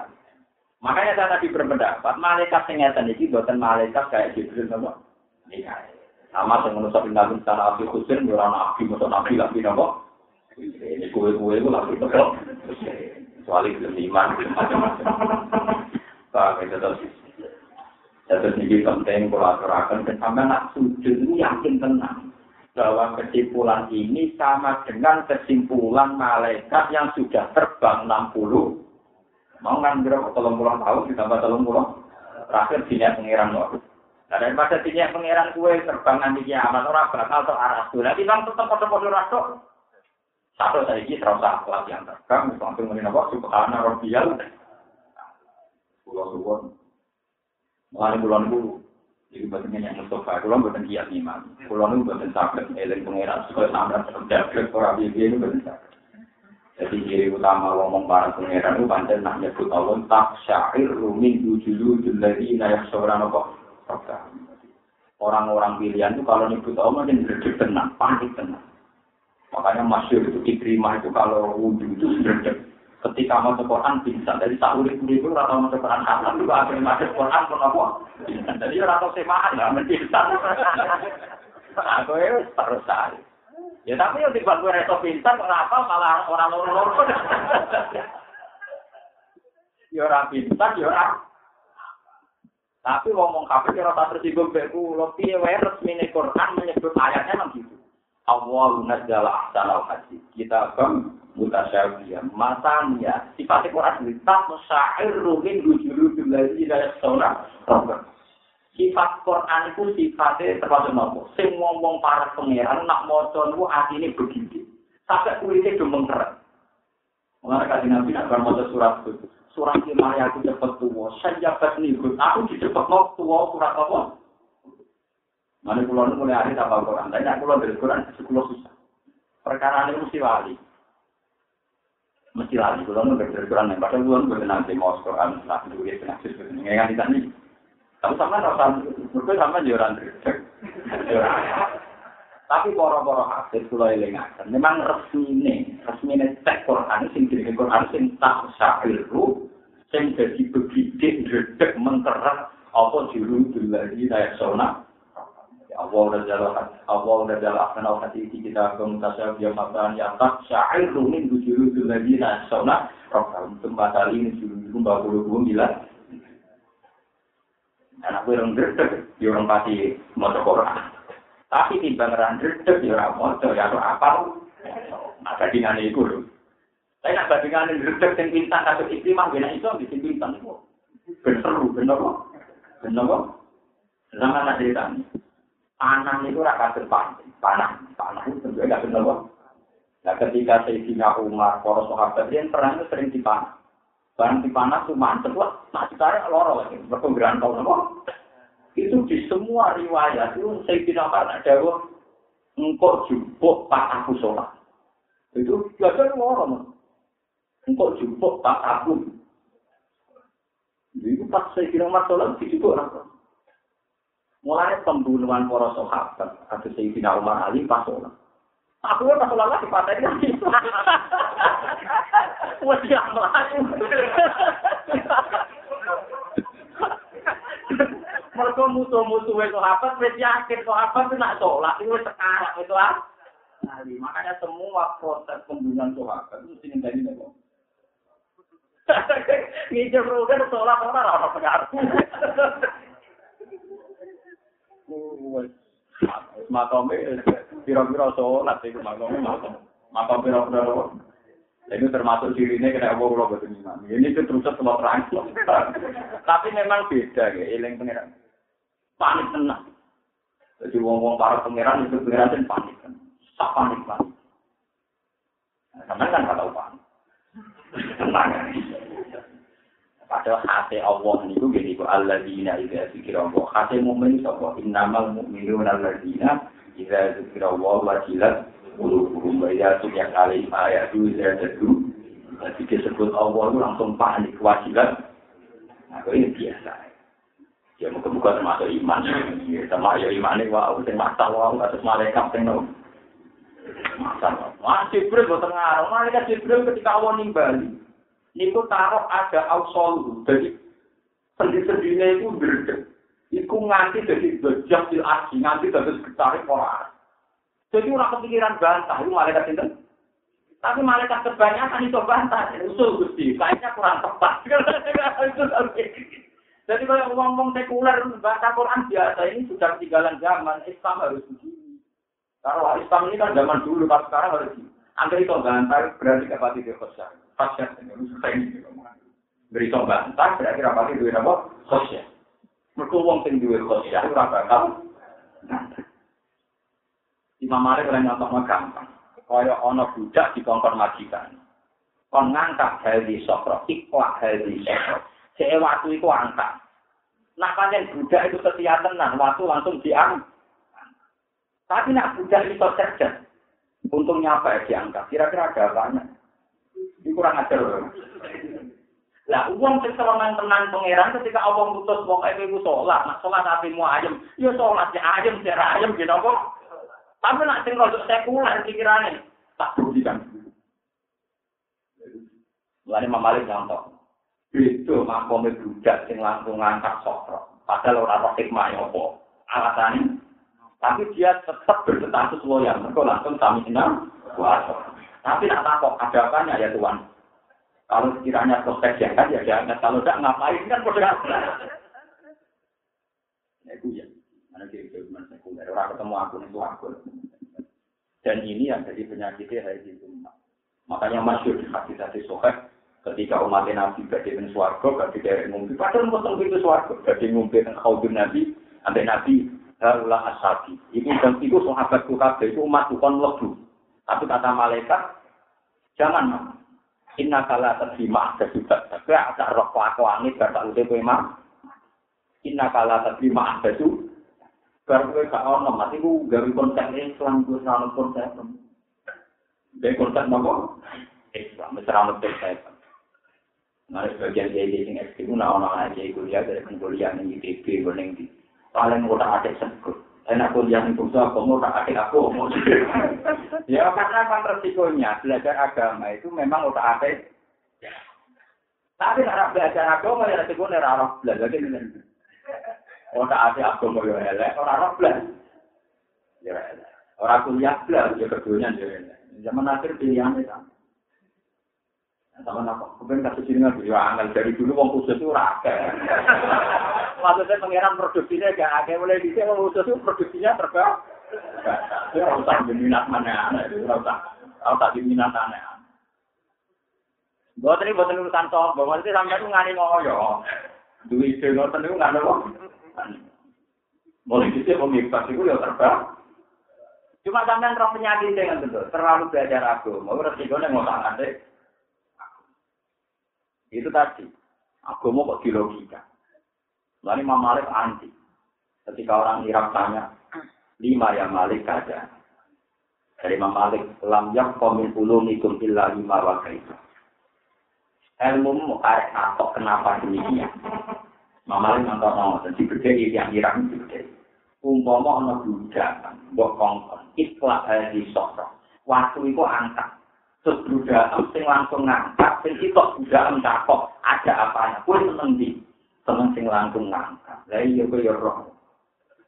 Makanya saya tadi berpendapat, malaikat sing ngerti iki boten malaikat kayak Jibril sama Mikael. Sama sing menusap indah-indah, nabi api nabi, nabi, nabi, nabi, nabi, nabi, nabi, Ini kue-kue itu lagi betul. Soalnya belum iman, macam-macam. Terus. Terus ini penting kalau aturakan, dan sampai nak sujud yakin tenang. Bahwa kesimpulan ini sama dengan kesimpulan malaikat yang sudah terbang 60. Mau kan berapa? Tolong pulang tahun, ditambah tolong pulang. Terakhir sini pengiran waktu. Nah, daripada sini pengiran kue terbang nanti kiamat, orang bakal ke arah. Nanti bang tetap pada-pada rasuk. Satu saya ini terasa kelas yang terekam, langsung mengenai apa? Subhana Rabbiyal. Pulau Suwon. Mengalami bulan bulu. Jadi buatan yang Mustafa, pulau buatan kiat iman. Pulau itu buatan sakit, eling pengeran, supaya sampai terjadi orang biaya itu buatan sakit. Jadi ciri utama ngomong para pengeran itu pancen nak nyebut Allah tak syair rumin dujulu juladi nayak seorang apa? Orang-orang pilihan itu kalau nyebut Allah mungkin berdek tenang, panik tenang. Makanya masyur itu diterima itu kalau wudhu itu sederhana. Ketika mau Quran bisa dari sahur itu itu rata mau Quran hasan juga akhirnya masuk Quran pun apa? Jadi rata semaan lah mencinta. Aku itu terus saya. Ya tapi yang dibuat gue reto pintar kenapa malah orang lor-lor Ya orang pintar, ya orang. Tapi ngomong kafir ya rata tersinggung beku, lo piye resmi Quran menyebut ayatnya memang gitu. Allah nazzala ahsanal hadis. Kita bang mutasyabiyah. Masanya sifat Quran ini tak musya'iru min wujudul ladzi la yasawna Sifat Quran itu sifatnya termasuk nopo. Sing ngomong para pangeran nak maca niku atine begini. Sampai kulitnya demengkeret. Mengenai kasih Nabi nak maca surat itu. Surat lima aku cepet tua. Saya dapat nih, aku mau tua surat apa? Mana pulau mulai hari tak Quran. Tapi aku pulau dari Quran sepuluh susah. Perkara ini mesti wali. Mesti lali. Pulau nu dari Quran. Padahal pulau nu nanti mau Quran. Nah, itu dia. Ini kan tidak nih. Tapi sama rasa, mungkin sama jualan Tapi poro-poro hasil pulau elingakan. Memang resmi ini, resmi ini cek Quran, sing diri Quran, sing tak syahiru, sing jadi begitu, redek, menterat, apa juru dulu lagi, sonah, Allah udah jalan Allah udah jalan kenal hati kita ke dia makan yang tak syair rumin bujuru tuh lagi nah sona rokal tempat kali ini sudah dulu bawa bulu bulu gila anak gue orang gerdek dia orang pasti mau Quran tapi timbang orang gerdek dia orang mau ya apa ada dengan itu loh saya nak bandingan gerdek yang bintang atau iklimah bina itu bikin bintang itu bener bener kok bener kok zaman ada ceritanya panah itu raka depan, panah, panah itu tentunya nggak benar kok. Nah ketika Sayyidina Umar, para sahabat yang perang itu sering dipanah. Barang dipanah mantep lah, nah ditarik loro lagi, berpenggerantau nopo. Itu di semua riwayat itu Sayyidina Umar ada engkau jubuk pak aku sholat. Itu biasa loro Engkau jubuk pak aku. Itu pas Sayyidina Umar sholat, dijubuk orang Mulai pembunuhan para sahabat, ada Sayyidina Umar Ali pas. Aku pas sholat lagi patah lagi. Wah, yang lain. Mereka musuh-musuh itu sahabat, wis yakin sahabat itu nak sholat, itu sekarang itu ah. Makanya semua proses pembunuhan sahabat itu sini dari nego. Ngijar kan sholat orang-orang pengaruh. Makome pira-pira sholat itu makome makom makom pira-pira ini termasuk dirinya kena apa kalau betul imam ini itu terus semua terang. Tapi memang beda ya ilang pangeran. Panik tenang jadi wong-wong para pangeran itu pangeran dan panik tak panik panik karena kan nggak tahu panik. Tenang Padahal hati Allah niku gini ku alladzina idza dzikra Allah. Hati mukmin sapa innamal mu'minuna alladzina idza dzikra Allah wajilat qulubuhum wa idza tuliyat alaihim ayatu zadatu. Jadi disebut Allah itu langsung panik wajilat. Nah, ini biasa. Ya muka-muka termasuk iman. Ya, sama ya iman ini wah, sing mata wah, atas malaikat sing no. Masa, wah Jibril boten ngarang. Malaikat Jibril ketika Allah nimbali. Niku taruh ada ausol, jadi sendi-sendinya itu berdek. Iku nganti jadi bejak til aji, nganti jadi sekretari orang. Jadi orang kepikiran bantah, itu malaikat itu. Tapi malaikat kebanyakan itu bantah, usul gusti, kayaknya kurang tepat. Jadi kalau ngomong sekuler bahasa Quran biasa ini sudah ketinggalan zaman, Islam harus begini. Kalau Islam ini kan zaman dulu, kalau sekarang harus begini. Angker itu bantah berarti kapati dia khosya. Susah ini. Beri itu bantah berarti rapati duit apa? Khosya. Mereka uang sing duit khosya itu rasa bakal. Imam Malik oleh nyontok gampang. Kaya ono budak di majikan. Kon ngangkat hari sokro, ikhlas hari sokro. Saya waktu itu angkat. Nah panjang budak itu setia tenang, waktu langsung diam. Tapi nak budak itu cerdas. Untungnya apa ya diangkat? Kira-kira ada apanya? Ini kurang ajar. Lah, uang seseorang tenang pangeran ketika Allah putus wong kayak ibu sholat, nak sholat tapi mau ayam, ya sholat ya ayam, ya ayam gitu kok. Tapi nak sing rodok sekuler pikirannya, tak kan. Mulane Malik contoh. Itu makomnya budak sing langsung ngangkat sokro. Padahal orang roh hikmah ya apa? Alasannya tapi dia tetap berstatus loyal. Mereka langsung kami senang. Tapi nak takut ada apanya ya Tuhan. Kalau sekiranya prospek jangan ya jangan. Kalau tidak ngapain kan prospek Ya itu ya. Mana dia itu cuma sekunder. Orang ketemu aku itu aku. Dan ini yang jadi penyakitnya hari itu. Makanya masyur di hadis sohek, ketika umat Nabi di suarga, gak di daerah ngumpi, padahal itu suarga, gak di ngumpi dan khaudun Nabi, sampai Nabi, harulah ashabi. Itu dan itu sahabatku kabeh, itu umat bukan lebu. Tapi kata malaikat, jangan mama. Inna kala terima ada juga. Tapi ada roh kelakuan ini, tak udah memang. Inna kala terima ada juga. Baru gue gak ono, mati gue gawe konsep Islam, gue selalu konsep. Dari konsep apa? Islam, selalu konsep. Nah, sebagian dia di sini ekstrim, nah ono aja kuliah dari kuliah nih di gue paling gue tak ada sebut. Enak kuliah bungsu aku mau tak ada aku mau. Ya karena apa resikonya belajar agama itu memang udah ada. Tapi cara belajar agama ya resikonya rarah belajar gini. Ora ati agama yo elek, ora ora blas. Ya elek. Ora kuliah blas ya kedunya yo elek. Zaman akhir pilihan itu. Sama apa? Kemudian kasus ini nggak dari dulu wong khusus itu rakyat. Maksudnya pengiran produksinya gak ada mulai di sini khusus itu produksinya terbang. Ya tak diminat mana harus tak harus tak diminat aneh. Buat ini buat urusan top, bahwa itu sampai itu ngani ngoyo. Duit itu ngoten itu nggak ada Mulai di sini pemibas itu ya terbang. Cuma sampean roh penyakit dengan betul, terlalu belajar aku, mau resikonya mau nanti. Itu tadi, aku mau kok logika. Lalu Imam Malik anti. Ketika orang Irak tanya, lima yang Malik saja. Dari Imam Malik, lam yak komin ulumikum illa lima wakaitu. Ilmu mau karek atok kenapa demikian. Mamali nonton nonton, dan dibedai yang irang dibedai. Umpama ana budakan, mbok kongkon, ikhlas di sosok. Waktu itu angkat. Terus langsung ngangkat, sing itu budakan takok, ada apanya. Kue seneng di, seneng sing langsung ngangkat. Lah iya kue ya roh.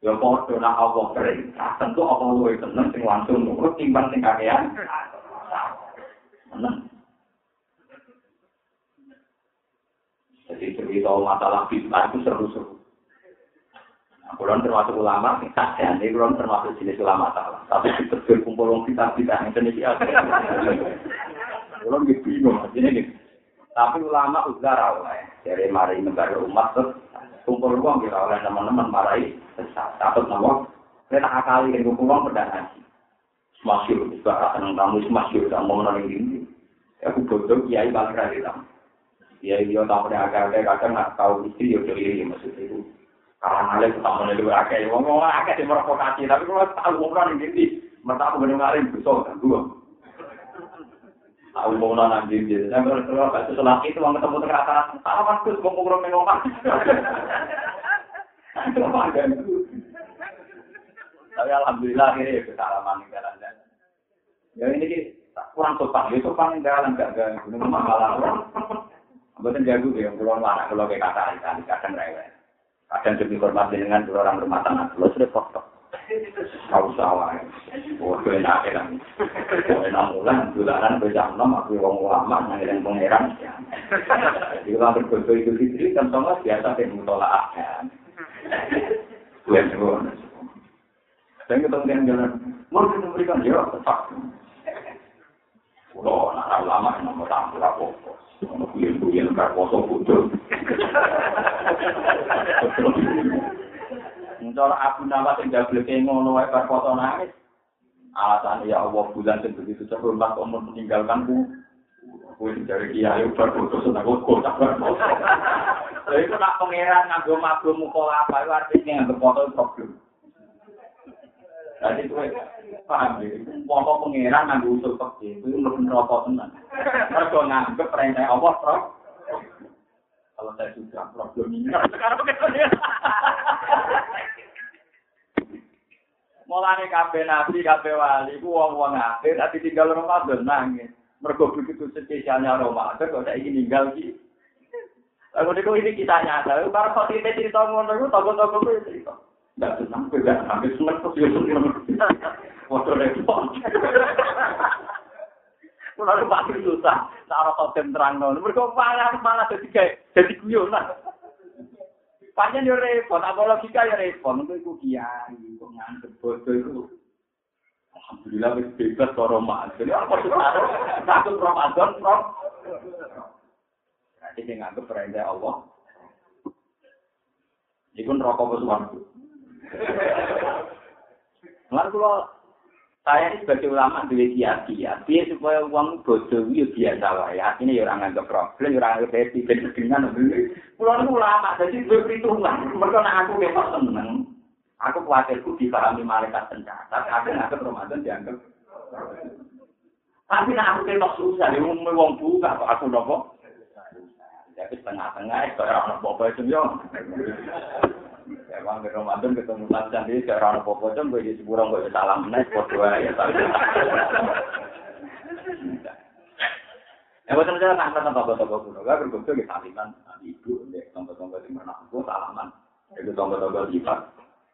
Ya podo nak Allah perintah, tentu Allah luwe seneng sing langsung nurut timbang sing kakean. Jadi cerita masalah fitnah itu seru-seru. Nah, kulon termasuk ulama, kadang ini kulon termasuk jenis ulama salah. Tapi kita kumpul orang kita kita yang jenis ya. Kulon gitu bingung, ini. Tapi ulama uzara oleh dari mari negara umat tuh kumpul uang kita oleh teman-teman marai sesat satu nama kita akali yang kumpul uang pedang haji semasyur bahkan tentang kamu semasyur kamu menolong ini. Aku bodoh kiai balik lagi lah kiai dia tahu pada akhirnya kadang nggak tahu istri dia jadi maksud itu. Karena nalar pertama itu berakhir uang uang akhir di provokasi tapi kalau tahu uang orang ini. Mertaku mendengarin besok dan dua Tahu ngomong nang jadi saya kalau kalau setelah itu mau ketemu mas tuh ngomong ngomong ngomong. Tapi alhamdulillah ini kesalahan di jalan Ya ini kurang sopan, itu sopan jalan gak gak gunung malah. Bukan jago ya, kalau mana kalau kayak kata rewel. Kadang demi dengan orang rumah tangga, lo sudah. Kau salah ya. Wah, gue enak ya. Gue enak ulang, gulanan gue jam 6, aku wong ulama, nangis yang pengeran. Jadi kalau aku berdua itu sendiri, kan sama biasa yang mutolak akan. Gue yang cuman. Saya ketemu dengan jalan, mau kita berikan, ya, tetap. Udah, anak ulama, yang mau tampil aku. Kalau kuyen-kuyen, gak kosong, butuh. Mencolok aku nama sing gak boleh ngono wae bar foto nangis. Alasan ya Allah bulan sing begitu terhormat kok meninggalkanku. Kowe dari kiai bar foto seneng kok tak bar foto. Lha itu nak pangeran nganggo mabuk muka apa itu artinya nganggo foto problem. Jadi kowe paham ya, foto pangeran nganggo usul pekih itu mlebu neraka tenan. Mergo nganggep perintah Allah terus kalau saya sudah problem ini, sekarang Mulane kabeh nabi, kabeh wali, ku wong-wong tapi tinggal Ramadan nangis. Mergo begitu spesialnya Ramadan, kok saya ingin tinggal di. Lalu niku ini kita nyata, kalau kok kita cerita ngono, toko-toko itu cerita. Tidak senang, tidak sampai senang, terus ya senang. Waktu repot. Mulai pasti susah. Cara totem terang nol. Mereka malah malah dadi kayak jadi kuyonan. Panjen yo repot, apalagi kaya repot. Mungkin ku kiai, ku ngantuk bodoh itu. Alhamdulillah wis bebas to Ramadan. Jadi apa sih? Satu Ramadan, Bro. Jadi sing anggap perintah Allah. Iku rokok wis wong. Lan kula saya sebagai ulama kiai ya, biar supaya uang bodoh itu biasa lah ya. Ini orang nganggep problem, orang nganggep happy, ben dengan Pulau ini ulama, jadi gue perhitungan. Mereka nak aku memang seneng. Aku khawatirku dipahami malaikat pencatat. Aku nganggep Ramadan dianggap. Tapi nak aku ketok susah, dia mau wong buka kok aku nopo. Jadi setengah-tengah, itu orang apa-apa itu. Emang ke Ramadan ketemu Nabi Candi, kayak Rano Popo Jom, gue jadi burung, gue salam, naik foto ya, ya, tapi. Ya, bukan tanya tanya tanya tanya tanya tanya tanya tanya tanya tanya tanya ibu, tanya tanya tanya tanya tanya tanya salaman. tanya tanya tanya tanya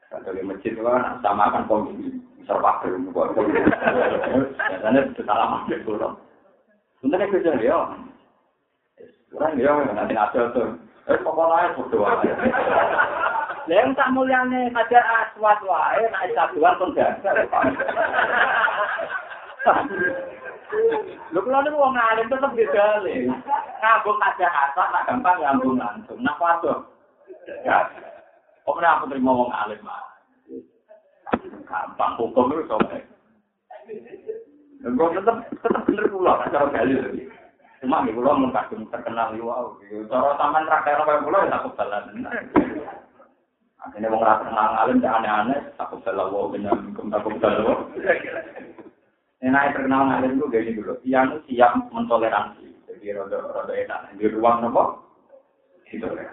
tanya tanya masjid tanya sama kan tanya serba belum tanya tanya tanya tanya tanya tanya tanya tanya tanya tanya tanya tanya tanya tanya pokoknya tanya tanya tanya Yang tak muliane hajar aswat wae nek saduan pun dasar. Lho kula niku wong alim tetep didale. Ngambung hajar aswat nak gampang ngambung langsung. Nak waduh. Kok ora aku terima wong alim mah. Gampang hukum itu sampe. Lho tetep tetep bener kula cara gali. Cuma nih kula mun kadung terkenal yo wow. Cara taman traktor kaya kula ya takut jalan. Akhirnya wong rasa kenal alim dan aneh-aneh, takut salah wow, kenyang, takut salah wow. Enak terkenal alim itu gini dulu, yang siap mentoleransi. Jadi rada-rada enak. Di ruang nopo, itu ya.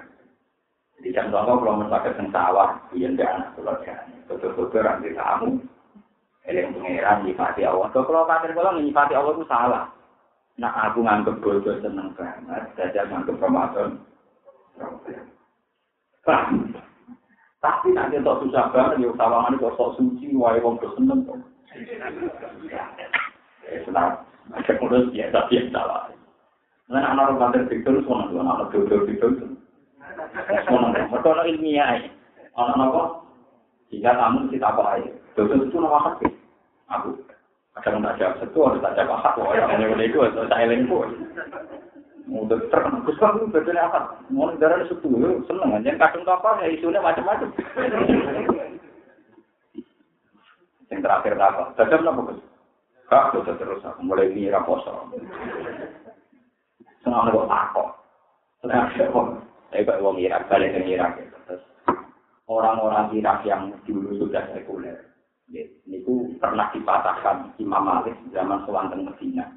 Jadi jam contoh kalau menpakai yang sawah, iya ndak anak keluarga. Betul-betul nanti kamu, ini pengeran nyifati Allah. Kalau kafir kalau nyifati Allah itu salah. Nah aku nganggep bodoh seneng banget, saya nganggep Ramadan. Paham? Tapi nanti untuk susah banget, ya sawangan itu sok suci, wae wong seneng kok. Ya, senang. Ada kurus biasa biasa lah. Nah, anak orang kantor Victor, semua anak anak Victor Victor. Semua anak, mereka anak ilmiah. Anak apa? Jika kamu kita apa aja. Dokter itu nama hati. Aku. Ada yang tak jawab satu, ada tak jawab hak. Orang yang itu, saya lengku. Udah Gus Pak, itu bedanya apa? Mau darah setu, seneng aja. Kadang kapal ya isunya macam-macam. Yang terakhir apa? Dadam apa Gus? Kak, udah terus aku mulai ngira poso. Senang kok takut. Senang kok. Tapi kok wong Irak balik ke Irak Terus orang-orang Irak yang dulu sudah sekuler, itu pernah dipatahkan Imam Malik zaman Sewanteng Medina.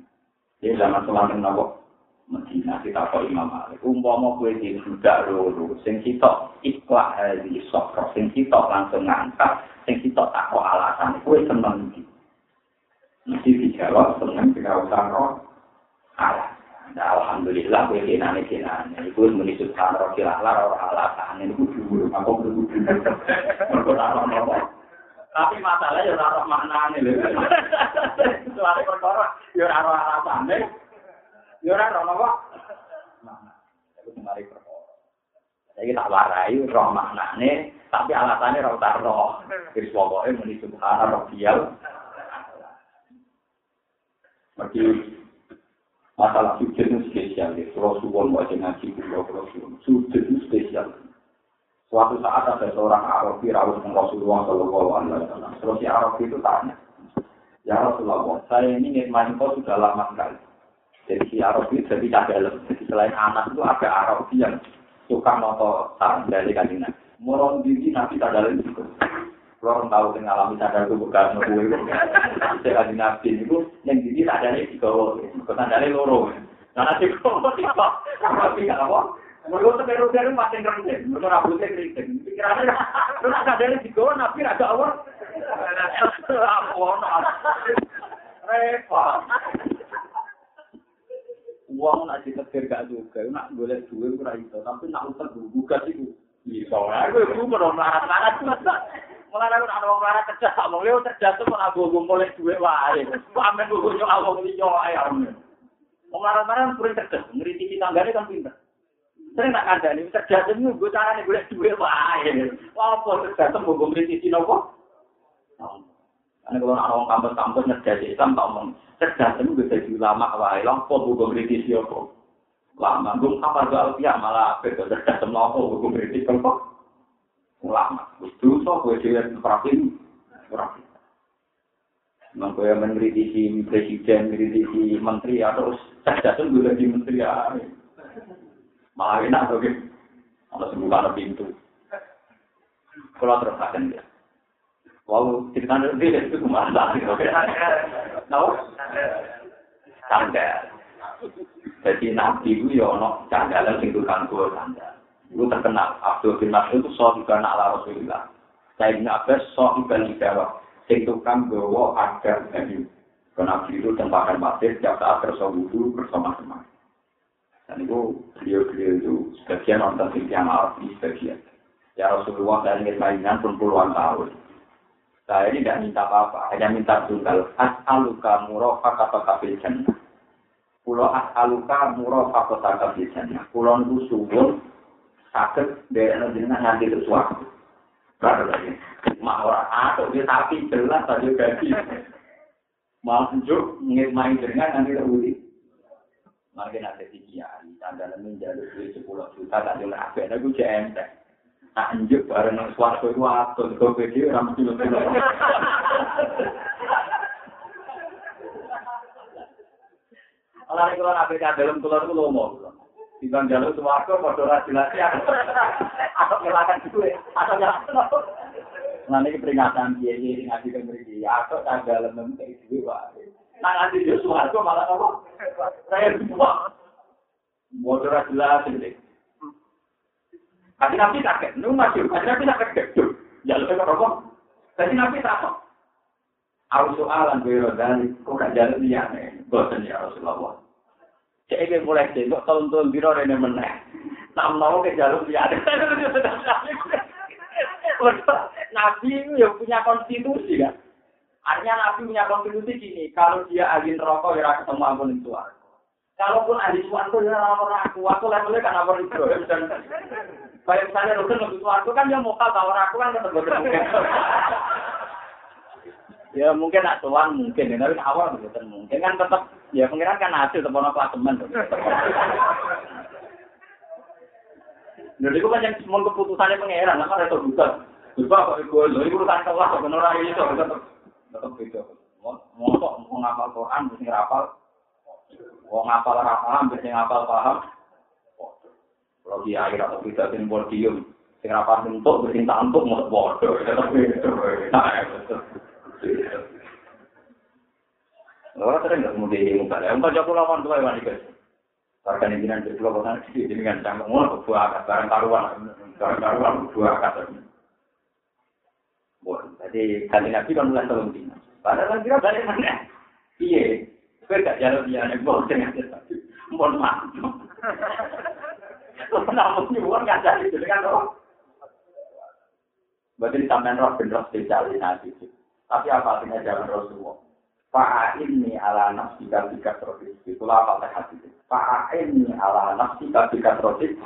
Di zaman Sewanteng Nawawi Medina kita kok Imam Malik. Umpama kowe di budak loro, sing kita ikhlas hari sokro, sing kita langsung ngangkat, sing kita tak kok alasan kowe seneng iki. Mesti dijawab seneng tidak usah roh alah. Nah, alhamdulillah kowe kenane kenane. Iku muni subhanallah kilah ora alasan niku dulu aku kudu. Mergo ora Tapi masalahnya ya ora roh maknane lho. Soale perkara ya ora roh alasane. Ora ono apa? Makna. Iku kemari perkara. Saiki tak warai roh maknane, tapi alasannya ora roh. Wis pokoke muni subhana rabbiyal. Mesti masalah sujud itu spesial ya. Rasulullah wajah ngaji kulo Rasul. Sujud itu spesial. Suatu saat ada seorang Arabi rawuh dengan Rasulullah Shallallahu Alaihi Wasallam. Terus si Arabi itu tanya, Ya Rasulullah, saya ini nikmati kau sudah lama sekali. Jadi si Arabi jadi dalam. Selain anak itu ada Arabi yang suka moto saran dari kandinya. Moron diri nabi dalam. Kalau orang tahu yang sadar itu bukan nunggu itu. Saya nabi itu yang diri sadarnya di bawah. Dari loro. Karena si kau tiba, Arabi nggak apa. Mereka seperu-seru makin rendah. Mereka rambutnya keriting. Pikirannya, nak sadarnya di bawah nabi ada awal. Apa? Repot. Uang nak ditetir gak juga, nak boleh duit ora iso, tapi nak utang buka sih bisa. Aku itu mau melarat-larat Mulai aku nak kerja tuh boleh duit wae. Gue melarat-larat kurang kan pinter. Nih, kerja tuh gue cara nih boleh duit wae. Apa tuh mau nopo? Ini kalau orang kampus-kampus ngerjain Islam, tak omong. Cerdas itu bisa jadi ulama, wah, langsung buku kritis ya kok. Lama, gue apa tuh alfiah malah itu cerdas semua kok buku kritis kok. Ulama, itu so gue jadi perhatiin, perhatiin. Memang gue mengkritisi presiden, mengkritisi menteri, ya terus cerdas itu gue jadi menteri ya. Malah enak gitu. Kalau sebuah pintu. Kalau terus akan dia. Wow, cerita nanti itu kemana? Tahu? Sandal. Jadi nabi itu ya ono candalan sing tukang gua sandal. Itu terkenal. Abdul bin Mas'ud itu soal juga anak Allah Rasulullah. Saya bin Abbas soal ibn Ibadah. Sing tukang bawa agar nabi. Karena itu tempakan pasir, tiap saat bersama bersama-sama. Dan itu beliau-beliau itu sebagian nonton sebagian. Ya Rasulullah saya ingin mainan pun puluhan tahun. Saya ini tidak minta apa-apa, hanya minta tunggal. As'aluka murafaka kafil jannah. Pulau as'aluka murafaka kafil jannah. Pulau itu subuh, sakit, dari jenengan nanti sesuatu. Baru lagi. Mak orang atau dia tapi jelas tadi gaji. Mau tunjuk, main jenengan nanti terbudi. Mungkin ada di kiai, tanda menjalur duit sepuluh juta, tak apa, ada gue JMT. tak njuk bareng nang swarga iku atur kok iki ora mesti lho. Ala nek ora apa kan dalem kulo kulo mau. Ikan jalur swarga padha ora jelas ya. Atur ngelakan duwe, atur ngelakan. Nah iki peringatan piye iki ngaji kan mriki, atur kan dalem nemu iki duwe wae. Nang ati yo swarga malah apa? Saya semua. Motor jelas iki. Kasi nabi sakit, nu masih, kasi nabi sakit gedung. Jalur ke rokok. Kasi nabi sakit. Aku soalan gue dari, kok gak jalan dia nih? Bosan ya Rasulullah. Cek ini mulai tengok tahun-tahun biro ini meneh. Nak mau ke jalur dia. Nabi itu yang punya konstitusi kan. Artinya Nabi punya konstitusi gini, kalau dia ahli rokok ya ketemu ampun itu Kalaupun ahli suatu ya lapor aku, aku levelnya kan lapor itu. Kayak misalnya rukun lebih suatu kan dia mau tawar aku kan tetap bertemu. Ya mungkin nak tuan mungkin, tapi awal betul mungkin kan tetap ya pengiran kan hasil klasemen. Jadi kan yang semua keputusannya pengiran, apa itu bukan? Coba kok itu, itu urusan kelas, benar aja itu tetap tetap beda. Mau mau ngapal Quran, mesti ngapal. Mau ngapal rafalan, mesti ngapal paham. Kalau di akhir atau kita sini podium, sing rapat untuk bercinta untuk mau bodoh, tetap beda. Orang sering nggak kemudian ini muka. Yang baca pulau kan tuh yang guys. Karena ini dengan jadi kan sih dengan canggung mau buah akar barang karuan, barang karuan buah akar. Wah, jadi kali nabi kan mulai tolong dina. Padahal kan kira balik mana? Iya, gue gak jalan dia nih, bawa dengan mohon maaf. Namun nyuwun itu kan roh. Berarti sampean roh bener spesialisasi. Tapi apa artinya jalan Rasulullah? Fa'a ini ala nafsi kabika terobis. Itulah apa hati. Fa'a ini ala nafsi kabika terobis.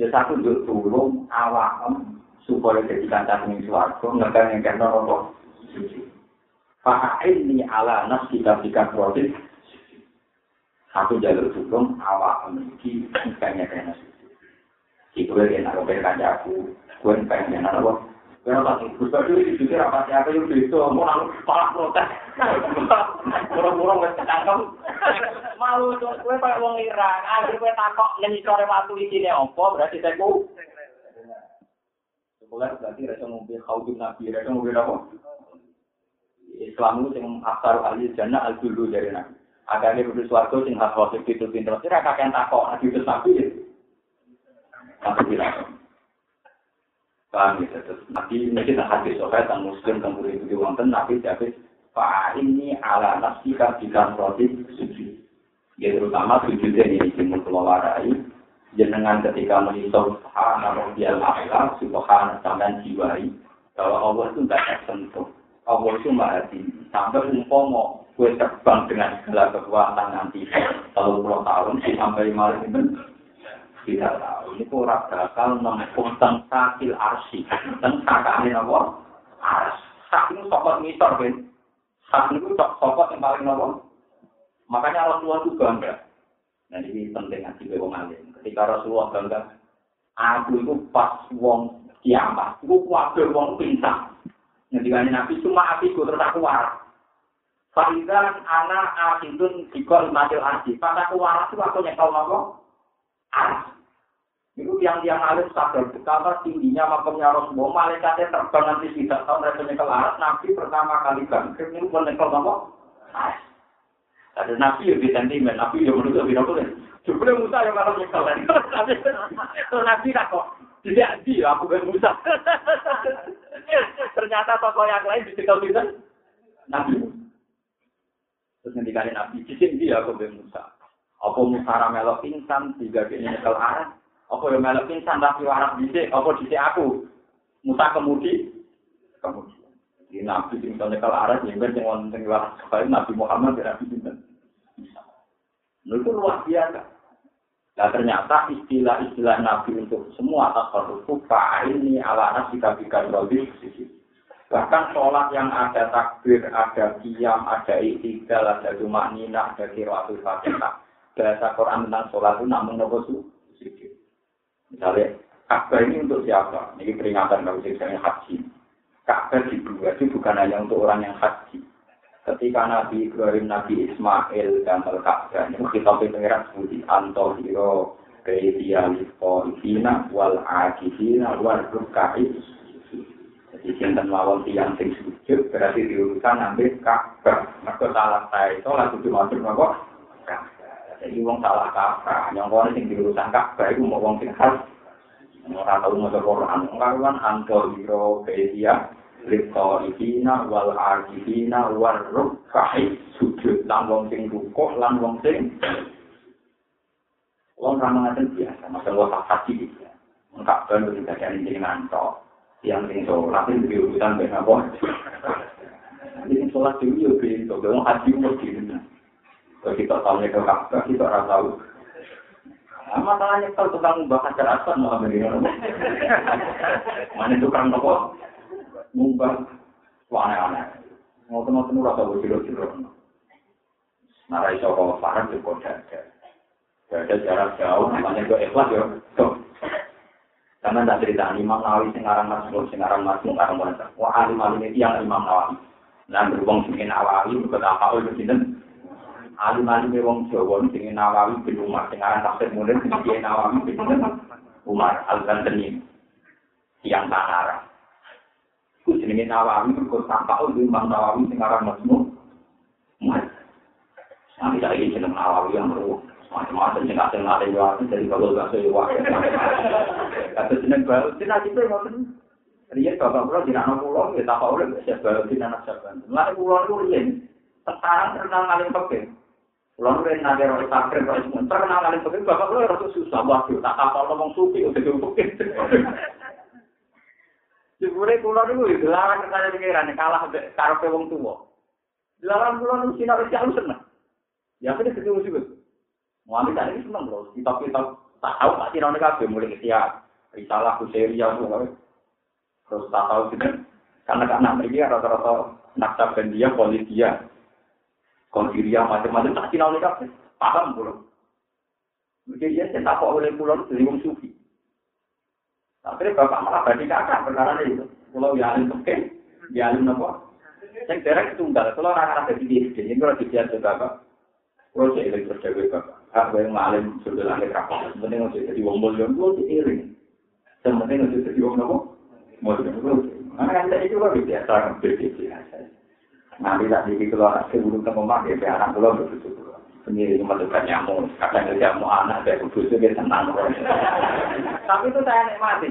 Ya satu untuk tulung awam supaya jadi kancah ini suarga. Ngekan yang kena rombong. Fa'a ini ala nafsi kabika terobis. Aku jalur hukum awak memiliki pengen kena suci. Itu lagi yang narobel kanjaku, gue pengen kena nopo. Gue nopo, gue suka dulu di suci siapa yang itu, mau nang palak protes. Burung-burung gue cekakam. Malu tuh, gue pake uang Irak, akhir gue takok nyanyi sore waktu di sini opo, berarti saya ku. Sebelah berarti rasa mobil kau di nabi, rasa mobil apa? Islam itu yang aksar al-jannah al-dulu dari nabi. Agaknya berdua suatu sing hak khosik itu pinter. Tidak kakek takok, nabi itu nabi. Nabi bilang. Ya, terus nanti ini kita hadis sokai tentang muslim tentang beri itu wonten nabi jadi Pak ini ala nafsi kabikan roti suci. Ya terutama sujudnya ini timur keluarai jenengan ketika menyisau subhana rabbiyal a'la subhana sampean jiwai bahwa Allah itu tidak sentuh. Allah itu maha tinggi. Sampai umpama gue terbang dengan segala kekuatan nanti kalau puluh tahun sampai malam itu tidak tahu. Ini kurang bakal menempuh tentang sakil arsi. Tentang kakaknya apa? Ars. sak itu sokot ngisor ben. Sak itu sokot yang paling nopo. Makanya Rasulullah itu bangga. Nah ini penting be wong alim. Ketika Rasulullah bangga, aku itu pas wong kiamat, aku kuwabe wong pingsan. Ngendikane Nabi cuma apiku terus aku waras. Faidan anak asidun dikol matil arji. Pas aku waras itu aku nyekel nopo. Aras. Itu yang-yang alim sadar betapa tingginya makamnya Rasulullah. Malaikatnya terbang nanti tidak tahu mereka nyekel aras. Nabi pertama kali bangkit ini pun nyekel nopo. Aras. Ada Nabi yang di sentimen. Nabi yang menurut lebih nopo. Jumlah Musa yang kalau nyekel. Itu Nabi tak kok. Tidak di, aku ben Musa. Ternyata tokoh yang lain dicekel. Nabi. Terus ngendikane Nabi, "Cisin dia aku ben Musa." Apa Musa ra melok pingsan tiga kene nyekel arah? Apa yang melok pingsan tapi warak dhisik? Apa dhisik aku? Musa kemudi kemudi. Di Nabi sing nyekel arah nyimpen sing wonten warak sekali Nabi Muhammad dan Nabi sinten. Itu luar biasa. Nah ternyata istilah-istilah Nabi untuk semua tasawuf itu ini ala nasi kabikan robi Bahkan sholat yang ada takbir, ada kiam, ada ikhtigal, ada cuma nina, ada kiratul fatihah. Bahasa Quran tentang sholat itu namun nopo sedikit. Misalnya, Ka'bah ini untuk siapa? Ini peringatan kalau misalnya haji. Ka'bah dibuat itu bukan hanya untuk orang yang haji. Ketika Nabi Ibrahim, Nabi Ismail, dan Al-Ka'bah, ini kita pengiran sebuti Antohiro, Bedia, Lipo, Ibina, Wal Akifina, izin dan mawon tiang sing sujud berarti diurusan ambil kabar. Mereka salah saya itu lagi cuma cuma kok jadi uang salah kabar. Nyongkon sing diurusan kabar itu mau uang sing khas. Orang tahu mau Quran. orang. Kan angkel biro kaya Lipo ikina wal arjina war rukai sujud lang wong sing rukuk lan wong sing wong ramah biasa. Masa wong tak kaki gitu. Ya enggak kan berita kan ini yang sing sholat itu di urusan dengan apa ini sholat dulu ya bin to wong haji mau gini kalau kita tahu ke kakak kita ora tahu Nah, masalahnya kalau tukang bakar cerasa mau ambil Mana tukang nopo? ngubah aneh-aneh. Ora tau jero-jero. Nara iso kok parang yo kok ada. Ada jarak jauh, namanya itu ikhlas ya. Karena tidak cerita Imam Nawawi sing aran Masmur, sing aran Masmur, aran Muhammad. Wah, alim alim ini yang Imam Nawawi. Nah, berhubung sing Nawawi, bukan apa itu sinten. Alim alim wong Jawa sing Nawawi bin Umar, sing aran Tafsir Munir, sing Nawawi bin Umar Al-Bantani. Yang tanara. Ku jenenge Nawawi mergo tampak udah Imam Nawawi sing aran Masmu. Mas. Sampai lagi jeneng Nawawi yang meru. Macam-macam kadang ada yo dari kalau gak sewa. jeneng baru. Sih nanti tuh ngoten dia bapak pulau di nama pulau ya tak tahu lagi siapa baru di nama siapa lah pulau itu lain sekarang terkenal paling oke pulau itu yang nanti orang takdir orang terkenal paling oke bapak pulau itu susah. Waktu tak apa ngomong suki udah diumpuk. Itu sebenarnya pulau itu dilarang kesana pikiran kalah karo wong tuwa. dilarang pulau niku sinar siapa seneng. Ya aku dia ketemu juga. Mau ambil tadi seneng loh. Kita kita tahu pak sinar kabeh mulai kesiap risalah kuseria terus tak tahu gitu. Karena karena mereka rata-rata nakta bendia, politia, kondiria macam-macam tak sinau kabeh. Paham belum? Mungkin dia tak oleh pulau dari wong sufi. Akhirnya bapak malah bagi kakak perkara itu. Kalau ya alim oke, ya alim apa? Yang derek tunggal. Kalau anak-anak dari dia, jadi kalau dibiasa bapak, kalau saya berjaga bapak, hak yang alim sudah lahir kapal. Sebenarnya jadi wong mulia, kalau diiring. Sebenarnya nggak jadi wong apa? Mulia, Karena kan tadi juga biasa. Nanti tak dikit keluar sebelum tengomah ya, anak keluar begitu. sendiri juga nyamuk, kadang kerja mau anak dari kudus itu tenang. Tapi itu saya nikmati.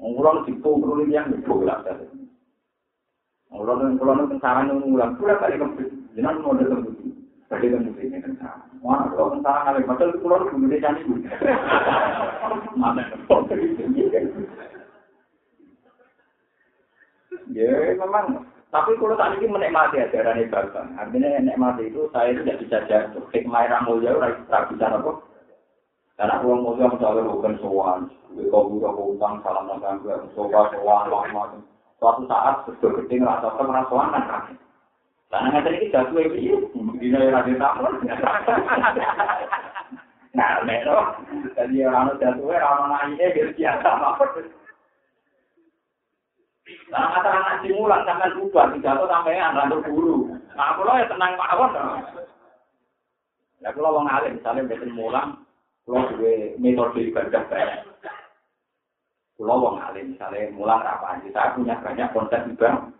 Ngulang di pungkul yang dibolak tadi. Ngulang ngulang tentara ngulang pula kali kembali. Jangan mau kembali. Tadi kembali ini tentara. Wah, kalau tentara kali macam itu pulau kembali jadi. Mana? Ya, memang Tapi kalau tadi ini menikmati ajaran ibadah. Artinya menikmati itu saya tidak bisa jatuh. Hikmah yang mulia, tidak bisa apa. Karena uang mulia misalnya bukan soal. Kau buka utang, salam makan, soal, soal, lama. Suatu saat sudah gede ngerasa merasuan kan Lah ngene iki gak kuwi piye? Dina ora ada. Nah, mero. Tadi ora ono dadu wae ora ono ide gek ya sama. Nah, atara nak simulan sampean ubah digawe sampean anggar guru. Nah, kula ya tenang mawon. Lah kula wong alim, sampean mboten mulang, kula duwe metode ibadah bae. Kula wong alim, sampean mulang rapan, saya punya banyak konten ibadah.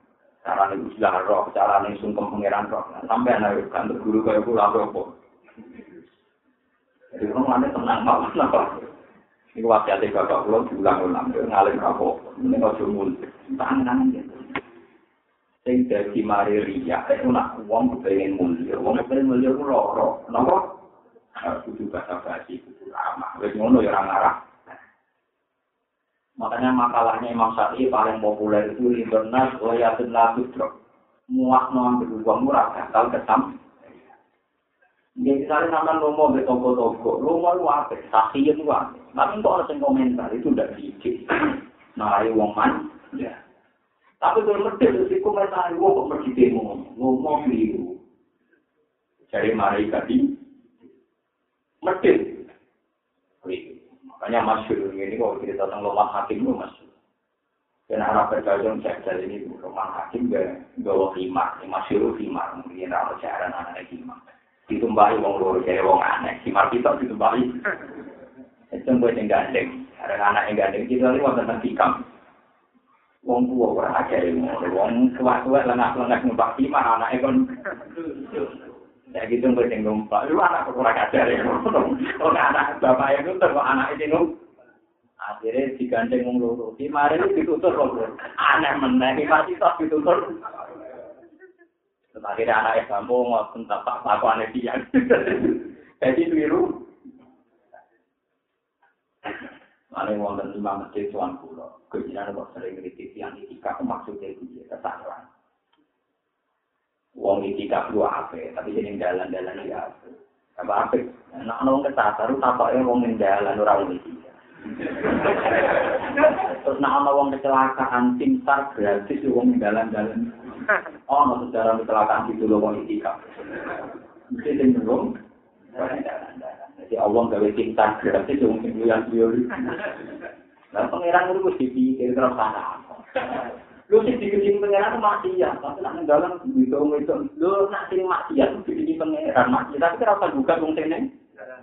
Cara nih usia roh, cara nih sungkem pangeran roh. Sampai anak kantor guru kayak pulang roh. Jadi orang alim tenang mawon. Ini wasiat bapak pulau diulang-ulang, ngalim kapok. Ini ojo mulut. Tangan gitu. Sing dadi mari riya, itu nak wong pengen mulia. Wong pengen mulia ku loro. Napa? Kudu bahasa basi, kudu ramah. Wis ngono ya ora ngarah. Makanya makalahnya Imam Syafi'i paling populer itu internet wayatun latudrok. Muak no ambil uang murah, gagal kesam. Ya misalnya sampai lomo ke toko-toko, lomo lu apa? Saksiin lu apa? Tapi kok ada komentar itu udah dikit. Nah, ayo wong man. Ya. Tapi kalau medit itu komentar, wong kok pergi demo, lomo keliru. Jadi mari tadi medit. Makanya masyur ini kalau cerita tentang loman hakim itu masyur. Dan arah berkajang cek ini loman hakim gak gawa himar, masyur himar, mungkin ada cairan anak himar. ditumbahi wong loro kaya wong aneh. Si kita ditumbahi. Itu gue yang gandeng. Ada anak yang gandeng. Kita ini wonten tikam. Wong tua ora aja wong tua-tua lengah-lengah numpak timah anaknya kan. Ya gitu mesti numpak. Lu anak kurang kadar ya. Kok anak bapak itu terus anak itu nung. Akhirnya digandeng wong loro. Ki mari ditutur kok. Aneh meneh iki pasti tok ditutur. Sebagai anak ya kamu ngapun tak tak aku aneh dia. Jadi biru. Mari wong lan lima mesti tuan kula. Kuwi jane kok sering ngritik yang iki kok maksude iki kesalahan. wong iki gak perlu ape tapi jeneng dalan-dalan ya ape apa ape nek ono ketasar takoke wong ning dalan ora wong iki. Terus nek ono wong kecelakaan timsar gratis wong ning dalan-dalan. Oh maksud secara kecelakaan itu lho wong iki gak. Mesti sing ngomong jadi Allah gak bisa cinta berarti itu yang teori Lah pangeran itu harus dipikir terus apa? Lu sih dikecil pangeran mati ya, tapi nak dalam itu itu. Lu nak sing ya, dikecil pangeran mati. Tapi kenapa juga wong sing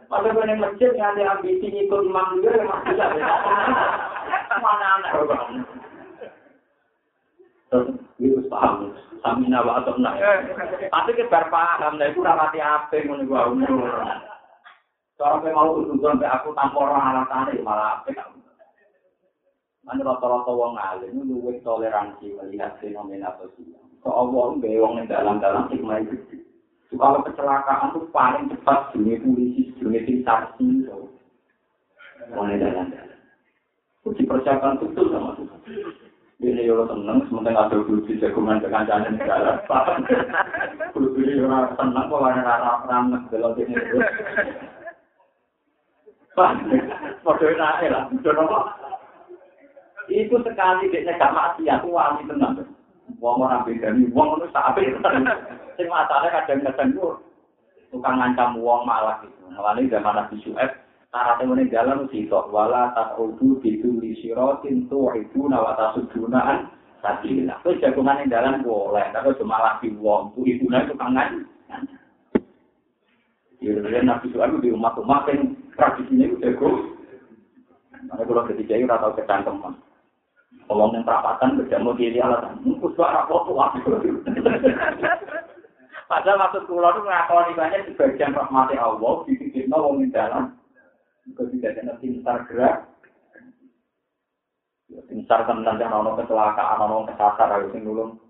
Pada gue yang masjid yang ada ambisi ikut imam juga yang ada. Mana anak Terus paham. Samina wa atau enggak. Tapi kita paham. Nah itu rapati apa yang umur. Kalau saya mau sampai aku tanpa orang alasan malah apa. Ane rata-rata wong ngalim, luwe toleransi melihat fenomena sosial. So Allah mbe wong yang dalam-dalam hikmah itu. So kalau kecelakaan itu paling cepat dunia polisi, dunia tintasi, so. Wong yang dalam-dalam. Uji percayakan tentu sama Tuhan. Ini yo tenang, sementara ada budi jagungan dengan jalan negara. Bukti ini yo tenang, kalau ada rara-rara ngebelot ini. Pak, mau doain aja lah, Itu sekali dia gak mati, aku wali tenang. Wong ora bedani wong ngono sak apik. Sing masalahe kadang-kadang ku tukang ngancam wong malah gitu. Nawani zaman Nabi syaratnya meneng jalan sitok wala taqudu bidu li siratin tu'iduna wa tasudunaan sabila. Terus jagungan yang jalan boleh, tapi cuma lagi wong ku ibu nek tukang ngancam. Jadi Nabi Syuaib di umat-umat yang tradisinya udah jago. Makanya kalau ketika itu rata kecangkeman. Kalau yang perapatan berjamu diri alasan, mungkus gak rapot tua. Padahal maksud kulo itu ngakoni banyak sebagian rahmati Allah, dibikin wong di dalam. Ketika ada pintar gerak, pintar tentang yang ono kecelakaan, ono kesasar, harus nulung.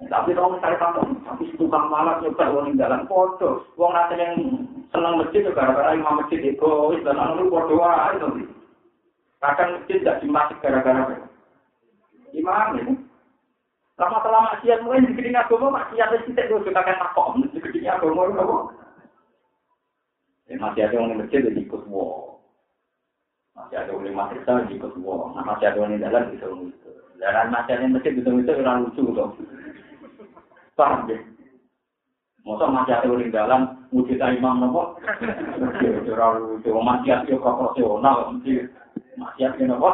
Tapi kalau misalnya kamu, tapi tukang malas juga wong di dalam foto, nanti yang senang masjid juga gara-gara imam masjid itu, dan anu foto itu. Kadang masjid tidak dimasuk gara-gara apa? Imam ini. Lama selama maksiat mulai di gedung agama maksiat itu tidak suka kan takok di gedung agama itu apa? Ya masih ada orang masjid yang ikut wow. Masih ada oleh madrasah di kedua. Nah, masih ada oleh jalan di dalam itu. Dan masih ada masjid di dalam itu orang lucu dong. Paham deh. Masa masih ada oleh jalan wujud imam nopo. Ora lucu. Masih ada proporsional. Masih ada nopo.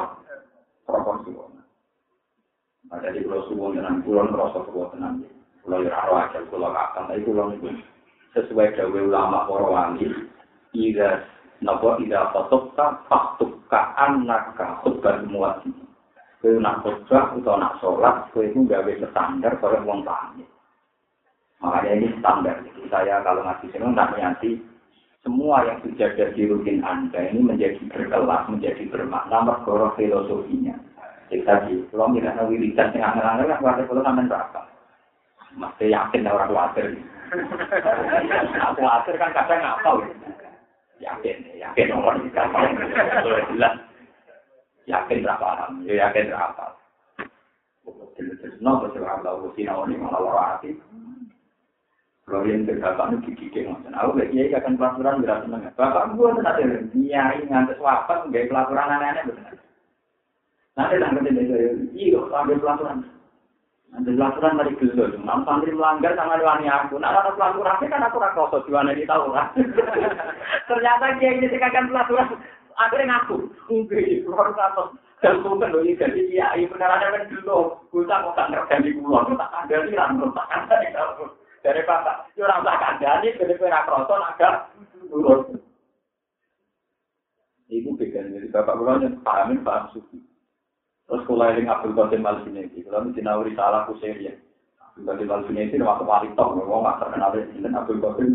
Proporsional. Nah, jadi kalau suwon dengan kulon merasa kuat tenang. Kalau ya roh aja, kalau akan, tapi kalau itu sesuai dengan ulama para wali, ida nopo ida fotoka faktuka anaka khutbah muat. Kau nak khutbah atau nak sholat, kau itu gawe standar kalau uang tani. Makanya ini standar. Jadi saya kalau ngasih sini nak nanti semua yang sudah jadi rutin anda ini menjadi berkelas, menjadi bermakna, mergoro filosofinya. Jadi tadi, kalau tidak tahu wiridan yang angel-angel, kan kuatir kalau sampai berapa? Masih yakin orang kuatir. Aku kuatir kan kadang ngapal. Yakin, yakin orang ini kapal. Jelas. Yakin berapa ya yakin berapa. Jelas-jelas, no, hati. Kalau yang terdapat itu gigi ngoten. Aku lagi ya akan pelajaran berat seneng. Bapak gua tuh nanti nyai ngantes wafat nggak pelajaran aneh-aneh benar. Nanti tak ngerti deh, iya ambil pelajaran. Ambil pelajaran dari gelo, mam santri melanggar sama wani aku. Nah, ada pelajaran kan aku rasa kosong jualan di tahu kan. Ternyata dia ini akan pelajaran. Akhirnya ngaku, enggak, luar biasa. Dan bukan loh, jadi iya, iya beneran ada gelo. Kita kok tak ngerti di pulau, tak ada di rambut, tak ada di. dari papa itu rasa kandani jadi pernah kroso naga ibu pikir jadi bapak bapaknya paham paham suci terus kuliah di Abdul Qadir Malvin ini kalau misalnya nawi salah kusir ya. Abdul Qadir Malvin ini waktu hari top loh mau nggak terkenal dengan Abdul Qadir.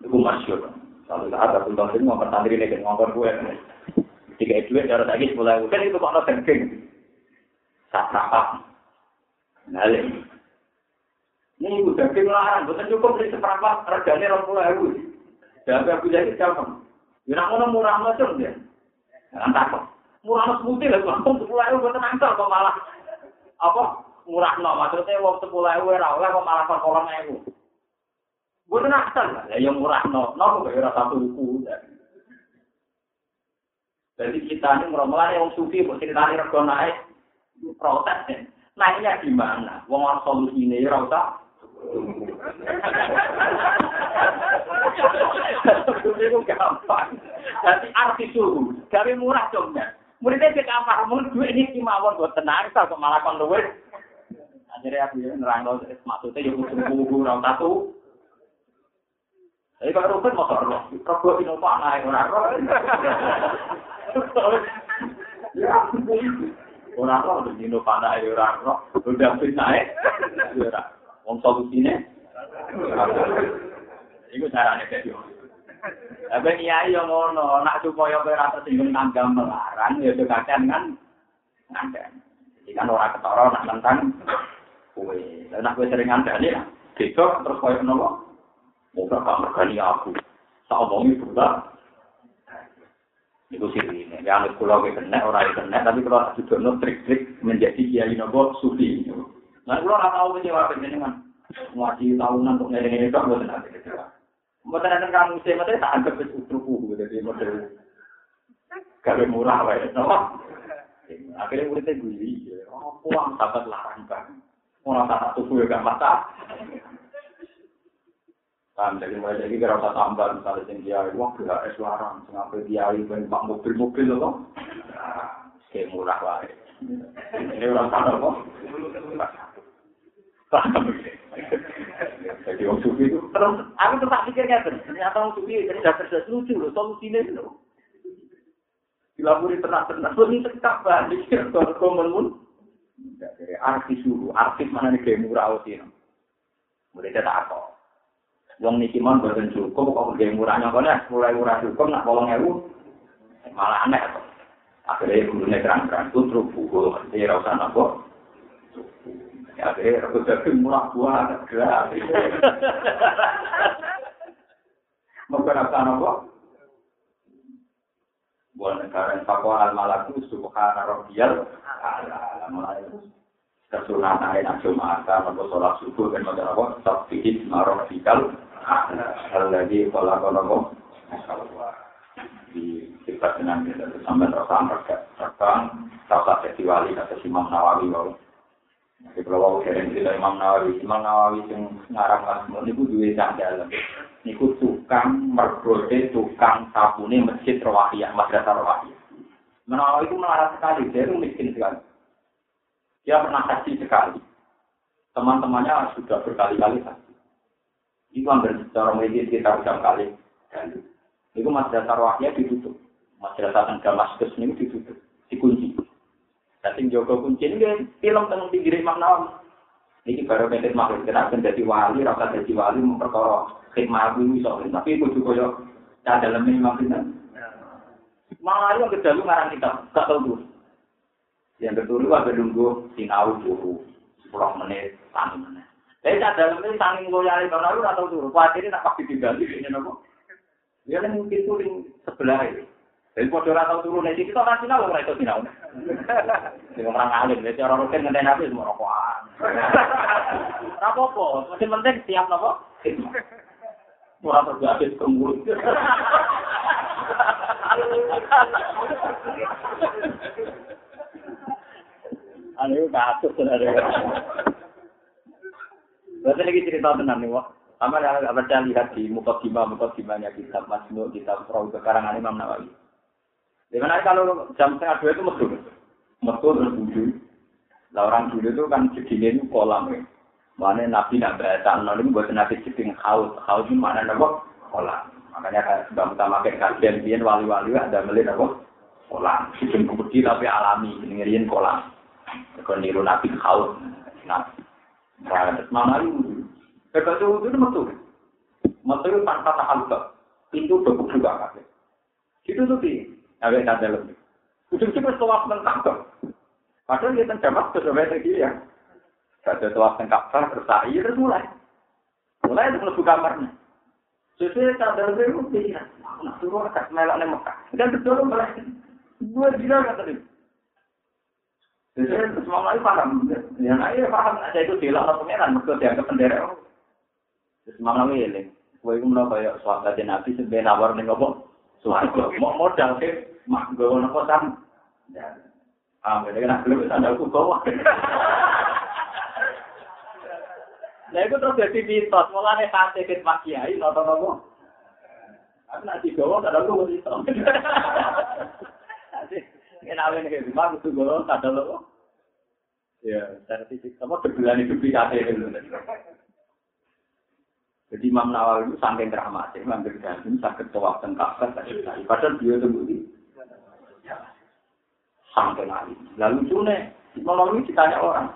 Itu masyur. Satu saat Abdul Qadir mau pertandingan nek ngomong gue tiga itu yang cara lagi mulai kan itu kok nonton geng Nah, Ini udah larang, bukan cukup beli seperempat regane rong puluh ewu. Dan aku jadi siapa? Ya nak ngono murah macam dia. Jangan takut. Murah mas putih lah, langsung sepuluh ewu buat nangkal kok malah apa? Murah no, maksudnya uang sepuluh ewu oleh kok malah kolong ewu. Buat nangkal lah, ya murah no, no kok ora satu buku. Jadi kita ini mulai yang sufi, kok ceritanya rego naik, protes. Naiknya di mana? Wong orang solusi ini ya rasa Jadi arti suhu dari murah dongnya. Muridnya sih Mun mundu ini si mawon buat tenar, kalau ke malakon luwe. Akhirnya aku ya nerang loh, maksudnya yuk musim bumbu nong tatu. Tapi kalau rumput motor loh, kalau gue inovasi apa nggak orang loh. Ya, orang loh udah inovasi apa nggak orang loh, udah bisa naik. Wong solusine. Iku carane dadi. Tapi kiai yo ngono, nak supaya kowe ora tersinggung tanggam melarang ya kadang kan ngandang. Jadi kan ora ketara nak tentang kowe. Lah nak kowe sering ngandani ya, besok terus koyo nopo? Ora gak mergani aku. Tak omongi buta. Itu sih ini. Ya, anak pulau ke kena, orang kena, tapi kalau juga trik-trik menjadi kiai nopo sufi. Nah, kalau nggak tahu kecewa penjenengan, ngaji tahunan untuk ngeleng-ngeleng dong, bukan nanti kecewa. Mungkin nanti kamu sih, mungkin tak anggap itu utruku, jadi model gawe murah, wae, no? Akhirnya muridnya guli, oh, puang sahabat larang kan. Orang tak tubuh ya gak mata. Kan, jadi mulai jadi kira usah tambah, misalnya yang dia, wah, gila es larang, sampai dia, ben pak mobil-mobil, loh. Nah, kayak murah, wae. Ini orang sana, kok. paham. Jadi wong sufi itu. Terus aku tuh tak pikir ngeten ternyata wong sufi jadi dasar dasar lucu loh solusinya itu dilapuri tenang tenang lebih tegak banget kalau kau mengun dari arti suhu arti mana nih gaya murah waktu itu mulai kita apa. Wong niki mon boten cukup kok gawe murah nyokone mulai murah cukup nak 8000 malah aneh to. Akhire kudu nek terang-terang tutruk buku, ya ora usah nopo. Tapi aku jadi mulak buat gelap. Mau kenapa tanah apa? Buat negara yang pakuan al-malaku, subhana rohiyal, ala malaku. Kesunahan hari nasi mata, mau sholat subuh, dan mau jalan apa? Sabtihid marah fikal, ala lagi kolak di kita dengan kita sampai terasa mereka terkang, terasa festival, terasa simak nawawi, bahwa di Pulau sering cerita Imam Nawawi Imam Nawawi yang ngarang kasmu ini dua yang dalam Niku tukang mergode tukang sabune masjid Rawahiyah, Madrasah Rawahiyah. Menawa itu melarang sekali, dia itu miskin sekali. Dia pernah saksi sekali. Teman-temannya sudah berkali-kali saksi. Itu hampir secara medis kita udah kali. Itu Madrasah Rawahiyah ditutup. Madrasah Damaskus ini ditutup, dikunci. Dan Joko kunci ini film tentang pinggir Imam Nawawi. Ini baru pendek makhluk, kenapa jadi wali, rasa jadi wali memperkara khidmat itu iso tapi itu juga ya dalam memang kita malah yang kedalu ngarang kita gak tahu tuh. Yang kedua ada nunggu sinau dulu sepuluh menit tani menit. Tapi tak dalam ini tani ngoyali kalau lalu atau tuh. Khawatir nak pasti diganti ini nopo dia kan mungkin tuh sebelah ini Jadi kalau orang tahu turun dari kita nasional ora itu tidak unik. Jadi orang alim, jadi orang rukun nanti nabi semua rokokan. Apa apa, masih penting siap nopo. Orang terjadi kemurut. Ini kasus sebenarnya. Berarti lagi cerita tentang nih, wah. Sama ada yang lihat di muka kima, muka kimanya kitab Masnu, kitab Rauh, sekarang Imam Nawawi. Di mana kalau jam setengah dua itu metu, metu terus wudhu. Lah orang dulu itu kan segini itu kolam ya. Mana Nabi nak bahasa nol buat Nabi ciping haus, haus itu mana nabo kolam. Makanya sudah utamakan kajian dia wali-wali ada melihat apa kolam. Ciping kecil tapi alami, ngirian kolam. Kalau niru Nabi haus. Nah, mana itu? Ketika itu itu metu, itu tanpa tahal itu juga kan. Itu tuh sih, agak ada lebih. Ujung-ujung setelah mentah Padahal dia terjemah sudah banyak ya. Ada telah tengkap sah, bersai, terus mulai. Mulai itu lebih kamarnya. Sesuai sadar saya itu pikiran. Nak suruh akas melak di Mekah. Dan betul mulai. Dua gila kata dia. Sesuai terus lagi paham. Yang lain paham. Ada itu bilang atau pengeran. Mereka dianggap pendera. Terus mau lagi ini. Gue itu menurut kayak suara Nabi sebenarnya nawar nih ngomong. Suara modal ke. mak gawa napa sam. Ah, gede kena gelem sandal ku bawa. Lah iku terus dadi pitos, mulane sate fit Pak Kiai nopo nopo. Aku nak digawa sandal ku mesti sam. Kenalin ke, mak ku gawa sandal. Ya, sertifikat apa kebelani kebi itu. Jadi Imam Nawawi itu saking keramat, Imam Berdasim sakit tua tengkak kan. Padahal dia tembus. Sampai lari. Lalu cune, Nawawi ditanya orang,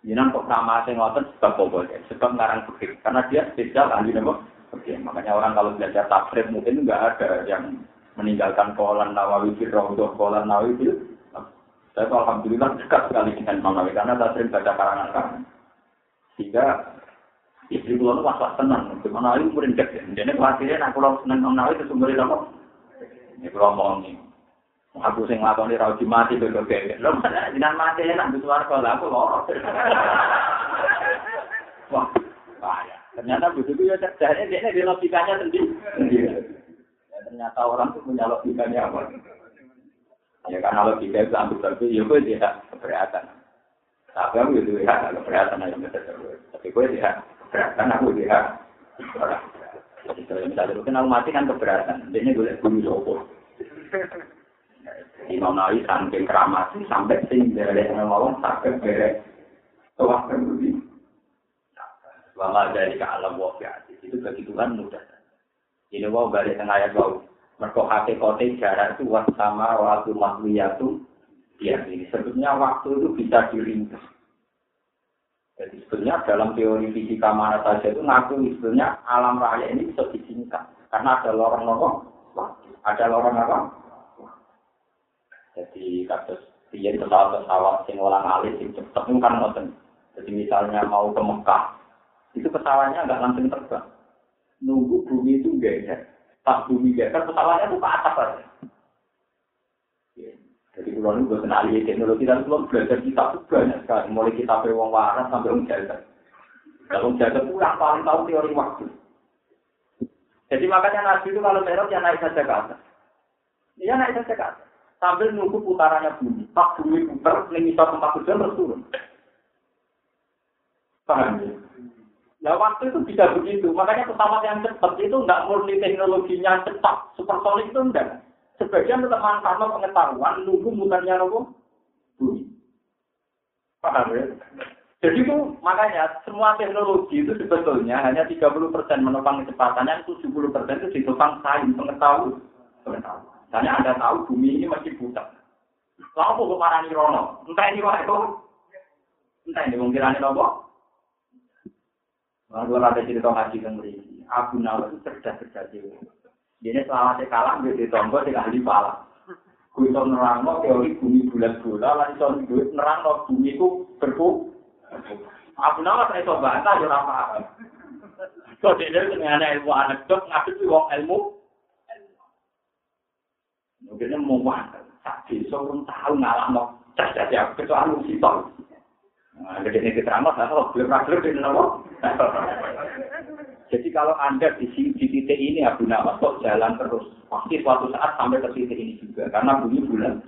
Jinan kok nama saya ngotot sebab bobol ya, sebab ngarang fikir. Karena dia spesial ahli nama fikir. Makanya orang kalau belajar tafsir mungkin nggak ada yang meninggalkan kolan nawawi firrohdoh kolan nawawi itu. Saya tuh alhamdulillah dekat sekali dengan Imam Nawawi karena saya baca karangan karangan. Sehingga istri pulau itu masalah tenang. Imam Nawawi murid ya. Jadi khawatirnya nak pulau seneng Imam Nawawi itu sumbernya apa? Ini pulau mau nih. Aku sing nglakoni ra uji mati kok kek. Lho jenengan mati enak di swarga lah aku loro. Wah, bahaya. Ternyata begitu ya cerdas. Dia di logikanya sendiri. ternyata orang itu punya logikanya apa? Ya karena logika itu ambil tapi ya gue tidak keberatan. Tapi aku itu ya keberatan aja Tapi gue tidak keberatan aku tidak. Kalau misalnya itu kenal mati kan keberatan. Dia gue bumi sopo. Imam Nawawi saking keramat sampai sing dari ngomong sampai bere tuah terbudi. Wala dari ke alam wafiat itu begitu kan mudah. Ini wow balik tengah ayat wow. Mereka hati kote jarak itu was sama waktu makliyatu. Ya ini sebetulnya waktu itu bisa diringkas. Jadi sebenarnya dalam teori fisika mana saja itu ngaku sebenarnya alam raya ini bisa disingkat. Karena ada lorong-lorong, ada lorong apa? Jadi kasus dia pesawat-pesawat sing ulang alis sing cepet kan ngoten. Jadi misalnya mau ke Mekah, itu pesawatnya nggak langsung terbang. Nunggu bumi itu geser. Pas bumi geser, pesawatnya itu ke atas aja. Jadi kalau ini gue kenal teknologi dan belum belajar kita tuh banyak sekali. Mulai kita wong waras sampai wong jaga. Kalau jaga pulang paling tahu teori waktu. Jadi makanya Nabi itu kalau teror ya naik saja ke atas. Iya naik saja ke atas. Sambil nunggu putarannya bumi. Pas bumi putar, ini bisa tempat tujuan terus turun. Paham ya? Nah waktu itu bisa begitu. Makanya pesawat yang cepat itu enggak murni teknologinya cepat. Supersonik itu enggak. Sebagian tetap manfaat pengetahuan, nunggu mutarnya nunggu bumi. Paham ya? Jadi itu makanya semua teknologi itu sebetulnya hanya 30% menopang kecepatan, yang 70% itu ditopang sains pengetahuan. pengetahuan. Dan Anda tahu bumi ini masih buta. Lalu kok marani rono? Entah ini wae kok. Entah ini mungkin ane nopo? Lalu ada cerita ngaji yang beri. Abu Nawas cerdas cerdas jiwa. Dia selama saya kalah, dia ditompo, dia kalah pala. Gue itu nerang teori bumi bulat-bulat, lalu itu gue nerangno bumi itu berbu. Abu Nawas saya coba, entah jurah apa. So, dia itu dengan ilmu anekdot, ngapain sih wong ilmu? Mungkin mau mana? Tak bisa pun tahu ngalah mau cerdas ya kecuali musibah. Nah, jadi ini kita amat, kalau belum belum di Jadi kalau anda di, di titik ini Abu Nawas kok jalan terus, pasti suatu saat sampai ke titik ini juga, karena bumi bulan.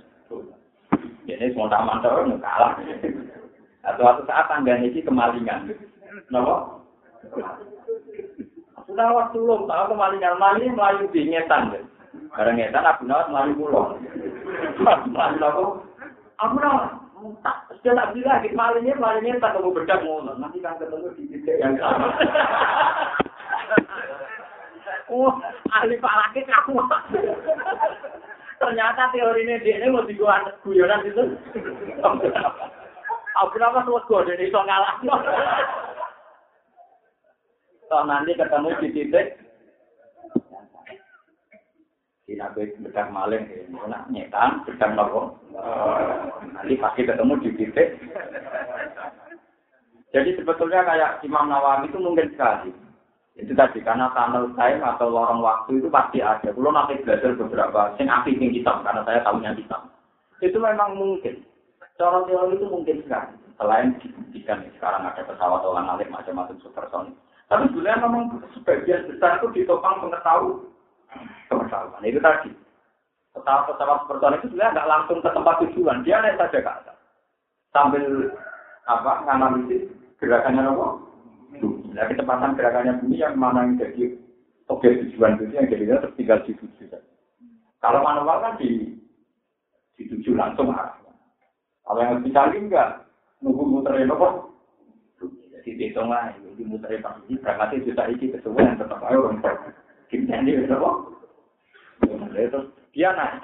Jadi semua taman terus kalah. Atau suatu saat tangganya ini kemalingan. Kenapa? Sudah waktu belum tahu kemalingan maling melayu di ngetan. Barang ngetan Abu Nawas melayu pulau. Melayu aku. Abu Nawas. Tak, sudah tak bilang, malingnya malingnya tak ketemu bedak ngono. Nanti kan ketemu di titik yang sama. oh, ahli palaki kamu. Ternyata teori ini dia ini mau dibuat guyonan itu. Aku nama suwego dari iso ngalah. So nanti ketemu di titik tidak bedah maling, nak nyetan, bedah nopo. Nanti pasti ketemu di titik. Jadi sebetulnya kayak Imam Nawawi itu mungkin sekali. Itu tadi karena tunnel time atau lorong waktu itu pasti ada. Kalau nanti belajar beberapa sing api sing kitab karena saya tahunya kitab. Itu memang mungkin. Cara teori itu mungkin sekali. Selain dibuktikan sekarang ada pesawat orang alik macam-macam supersonik. Tapi sebenarnya memang sebagian besar itu ditopang pengetahuan. Pengetahuan. Itu tadi. Pesawat-pesawat supersonik itu sebenarnya nggak langsung ke tempat tujuan. Dia naik saja ke atas. Sambil apa nganalisis gerakannya apa? Nah, kecepatan gerakannya bumi yang mana yang jadi objek tujuan itu yang jadinya tertinggal di tujuh. Kalau manual kan di di tujuh langsung arah. Kalau yang lebih canggih enggak, nunggu muterin apa? Jadi dihitung lah, di muterin pas ini berangkatnya juta iki kesuwen tetap ayo orang Ini apa? Dia naik.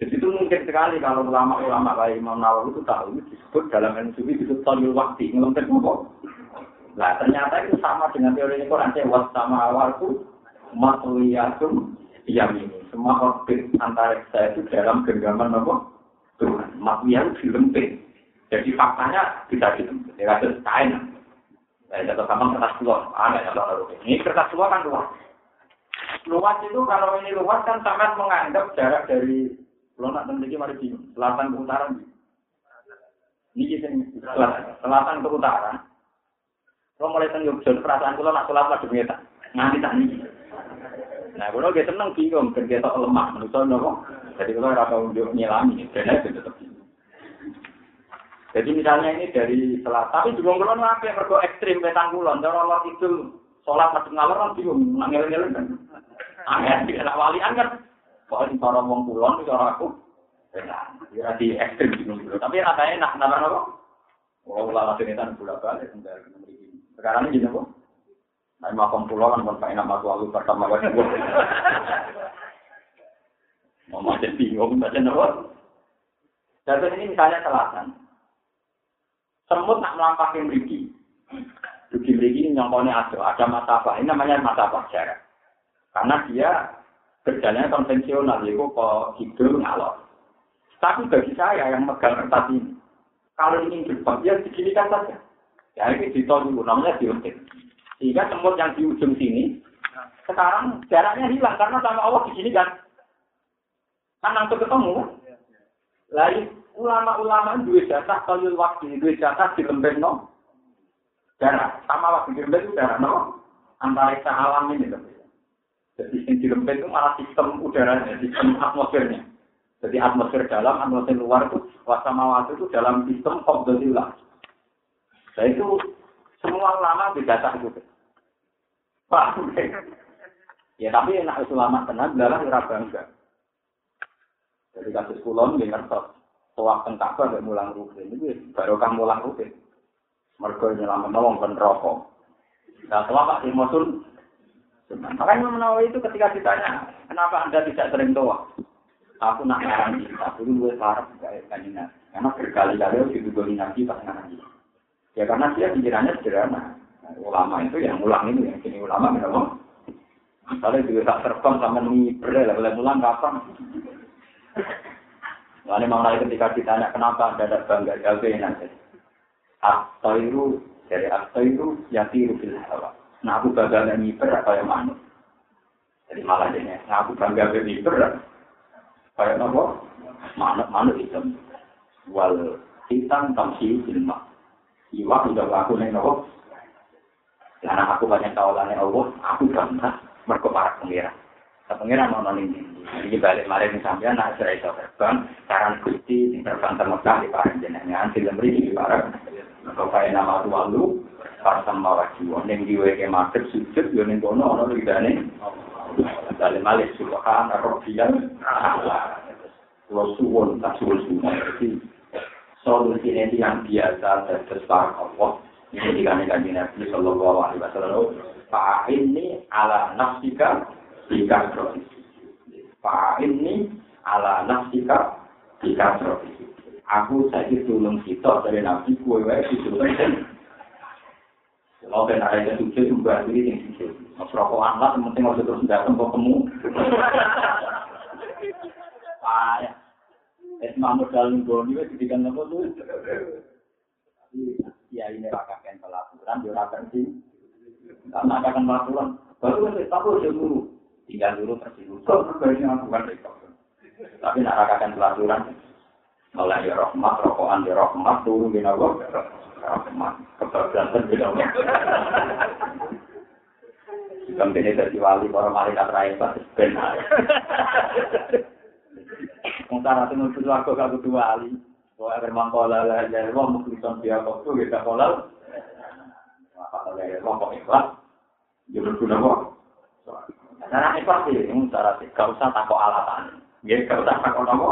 Jadi itu mungkin sekali kalau ulama-ulama kayak Imam Nawawi itu tahu itu disebut dalam ilmu itu tolil waktu ngelentir apa? Nah ternyata itu sama dengan teori Quran was sama awalku matliyatum ini Semua orbit antara saya itu dalam genggaman apa? Tuhan. Maknanya dilempit. Jadi faktanya bisa dilempit. Ya kasus kain. Ya, jatuh sama kertas luar. Ada yang lalu. Ini kertas luar kan luas. Luas itu kalau ini luas kan sangat menganggap jarak dari Pulau nak memiliki mari bingung. Selatan ke utara. Ini kita selatan ke utara. Kalau mulai tengok Jogja, perasaan kalau nak sholat lagi ngeta. Nganti. Nah, kalau kita seneng bingung, kan kita lemah. Menurut saya, jadi kalau rasa unjuk nyelami, dan itu tetap Jadi misalnya ini dari selatan, tapi juga kulon apa yang berko ekstrim petang kulon, kalau Allah itu sholat masuk ngalor kan bingung, nangil nangil kan. Angin di anak walian kan, di para wong kulon itu orang aku, ya di ekstrim bingung Tapi rasanya enak, kenapa apa? Kalau ulama cerita bulan balik, sekarang ini kok. Nah, makom pulau kan, kan enak masuk lalu pertama wajib. Mau macam bingung, macam apa? Jadi ini misalnya selatan. Semut nak melampaui meriki. Rugi ini nyongkone ada, ada mata apa? Ini namanya mata apa jarak. Karena dia kerjanya konvensional, yaitu kok hidup ngalor. Tapi bagi saya yang megang kertas ini, kalau ingin Jepang, ya diginikan saja. Ya ini ditolong, namanya diuntik. Sehingga semut yang di ujung sini, sekarang jaraknya hilang karena sama Allah diginikan. Kan langsung ketemu. Lalu ulama-ulama dua jatah kalau waktu dua jatah di lembek no. Darah sama waktu di lembek itu darah no. Antara alam ini loh. Jadi yang dirempet itu malah sistem udaranya, sistem atmosfernya. Jadi atmosfer dalam, atmosfer luar itu wasamawat itu dalam sistem qabdatillah. Nah itu semua ulama bidata itu. Pak, ya tapi enak ulama tenang, dalam ora bangga. Jadi kasus kulon di ngertos, soal tengkak ada mulang itu baru kamu mulang rutin. Mereka nyelamat nolong kan rokok. Nah, selama Pak Timosun, makanya menawa itu ketika ditanya, kenapa anda tidak sering doa? Aku nak ngarang kita, dulu gue sarap kayak kanjina. Karena berkali-kali harus didugoni nabi pas ngarang Ya karena dia pikirannya sederhana. Nah, ulama itu yang ulang itu, yang sini ulama memang. Misalnya juga tak terbang sama miber, lah, boleh ulang kapan? Mau lagi ketika ditanya kenapa anda tidak bangga jawabnya nanti. Itu dari itu yatiru fil hawa. Nah aku bangga dengan miber apa yang mana? Jadi malah ini, nah aku bangga dengan miber kayak nopo manuk manuk hitam. Wal hitam tamsi ilma iwa udah aku nih nopo karena aku banyak tawalannya Allah aku bangga. Mereka para pengira. Pengira mau ini. Jadi balik malam sampai anak saya itu terbang. Gusti yang terbang termekah di para jenengan film ini di para mereka kayak nama tua lu pasang mawar jiwa yang diweke madep sujud yo ning kono ana lidane Dalam malik subhan rabbiyal a'la. Kalau suwon tak suwon suwon. Jadi solusi ini yang biasa terus para Allah. Ini dikani kanji Nabi Sallallahu Alaihi Wasallam. Pak ini ala nafsika jika profesi. Pak ini ala nafsika jika profesi. Aku saja tulung kita dari Nabi kue wae itu Kalau ben ada yang juga diri yang sujud. Mas rokokan lah, penting harus terus datang kok temu. Payah. Es mamut dalam goni, wes didikan nopo tuh. Tapi ya ini rakakan pelakuran, dia rakan sih. Karena akan pelakuran, baru kan tak boleh dulu. Tinggal dulu pergi dulu. Kok berbaiknya aku kan Tapi nak rakakan pelakuran, mulai ya rahmat, rokokan ya rahmat, turun di nawa. Rahmat, kebablasan di nawa. Bukan ini dari wali para malaikat rakyat benar. Sementara itu nulis aku kagu dua wali. Bahwa agar mangkola lah ya Allah muklisan dia waktu kita kolal. Apa kalau ya Allah kok ikhlas? Dia berguna kok. Karena ikhlas sih, ini cara sih. Gak usah takut alatan. Ya, gak usah takut apa.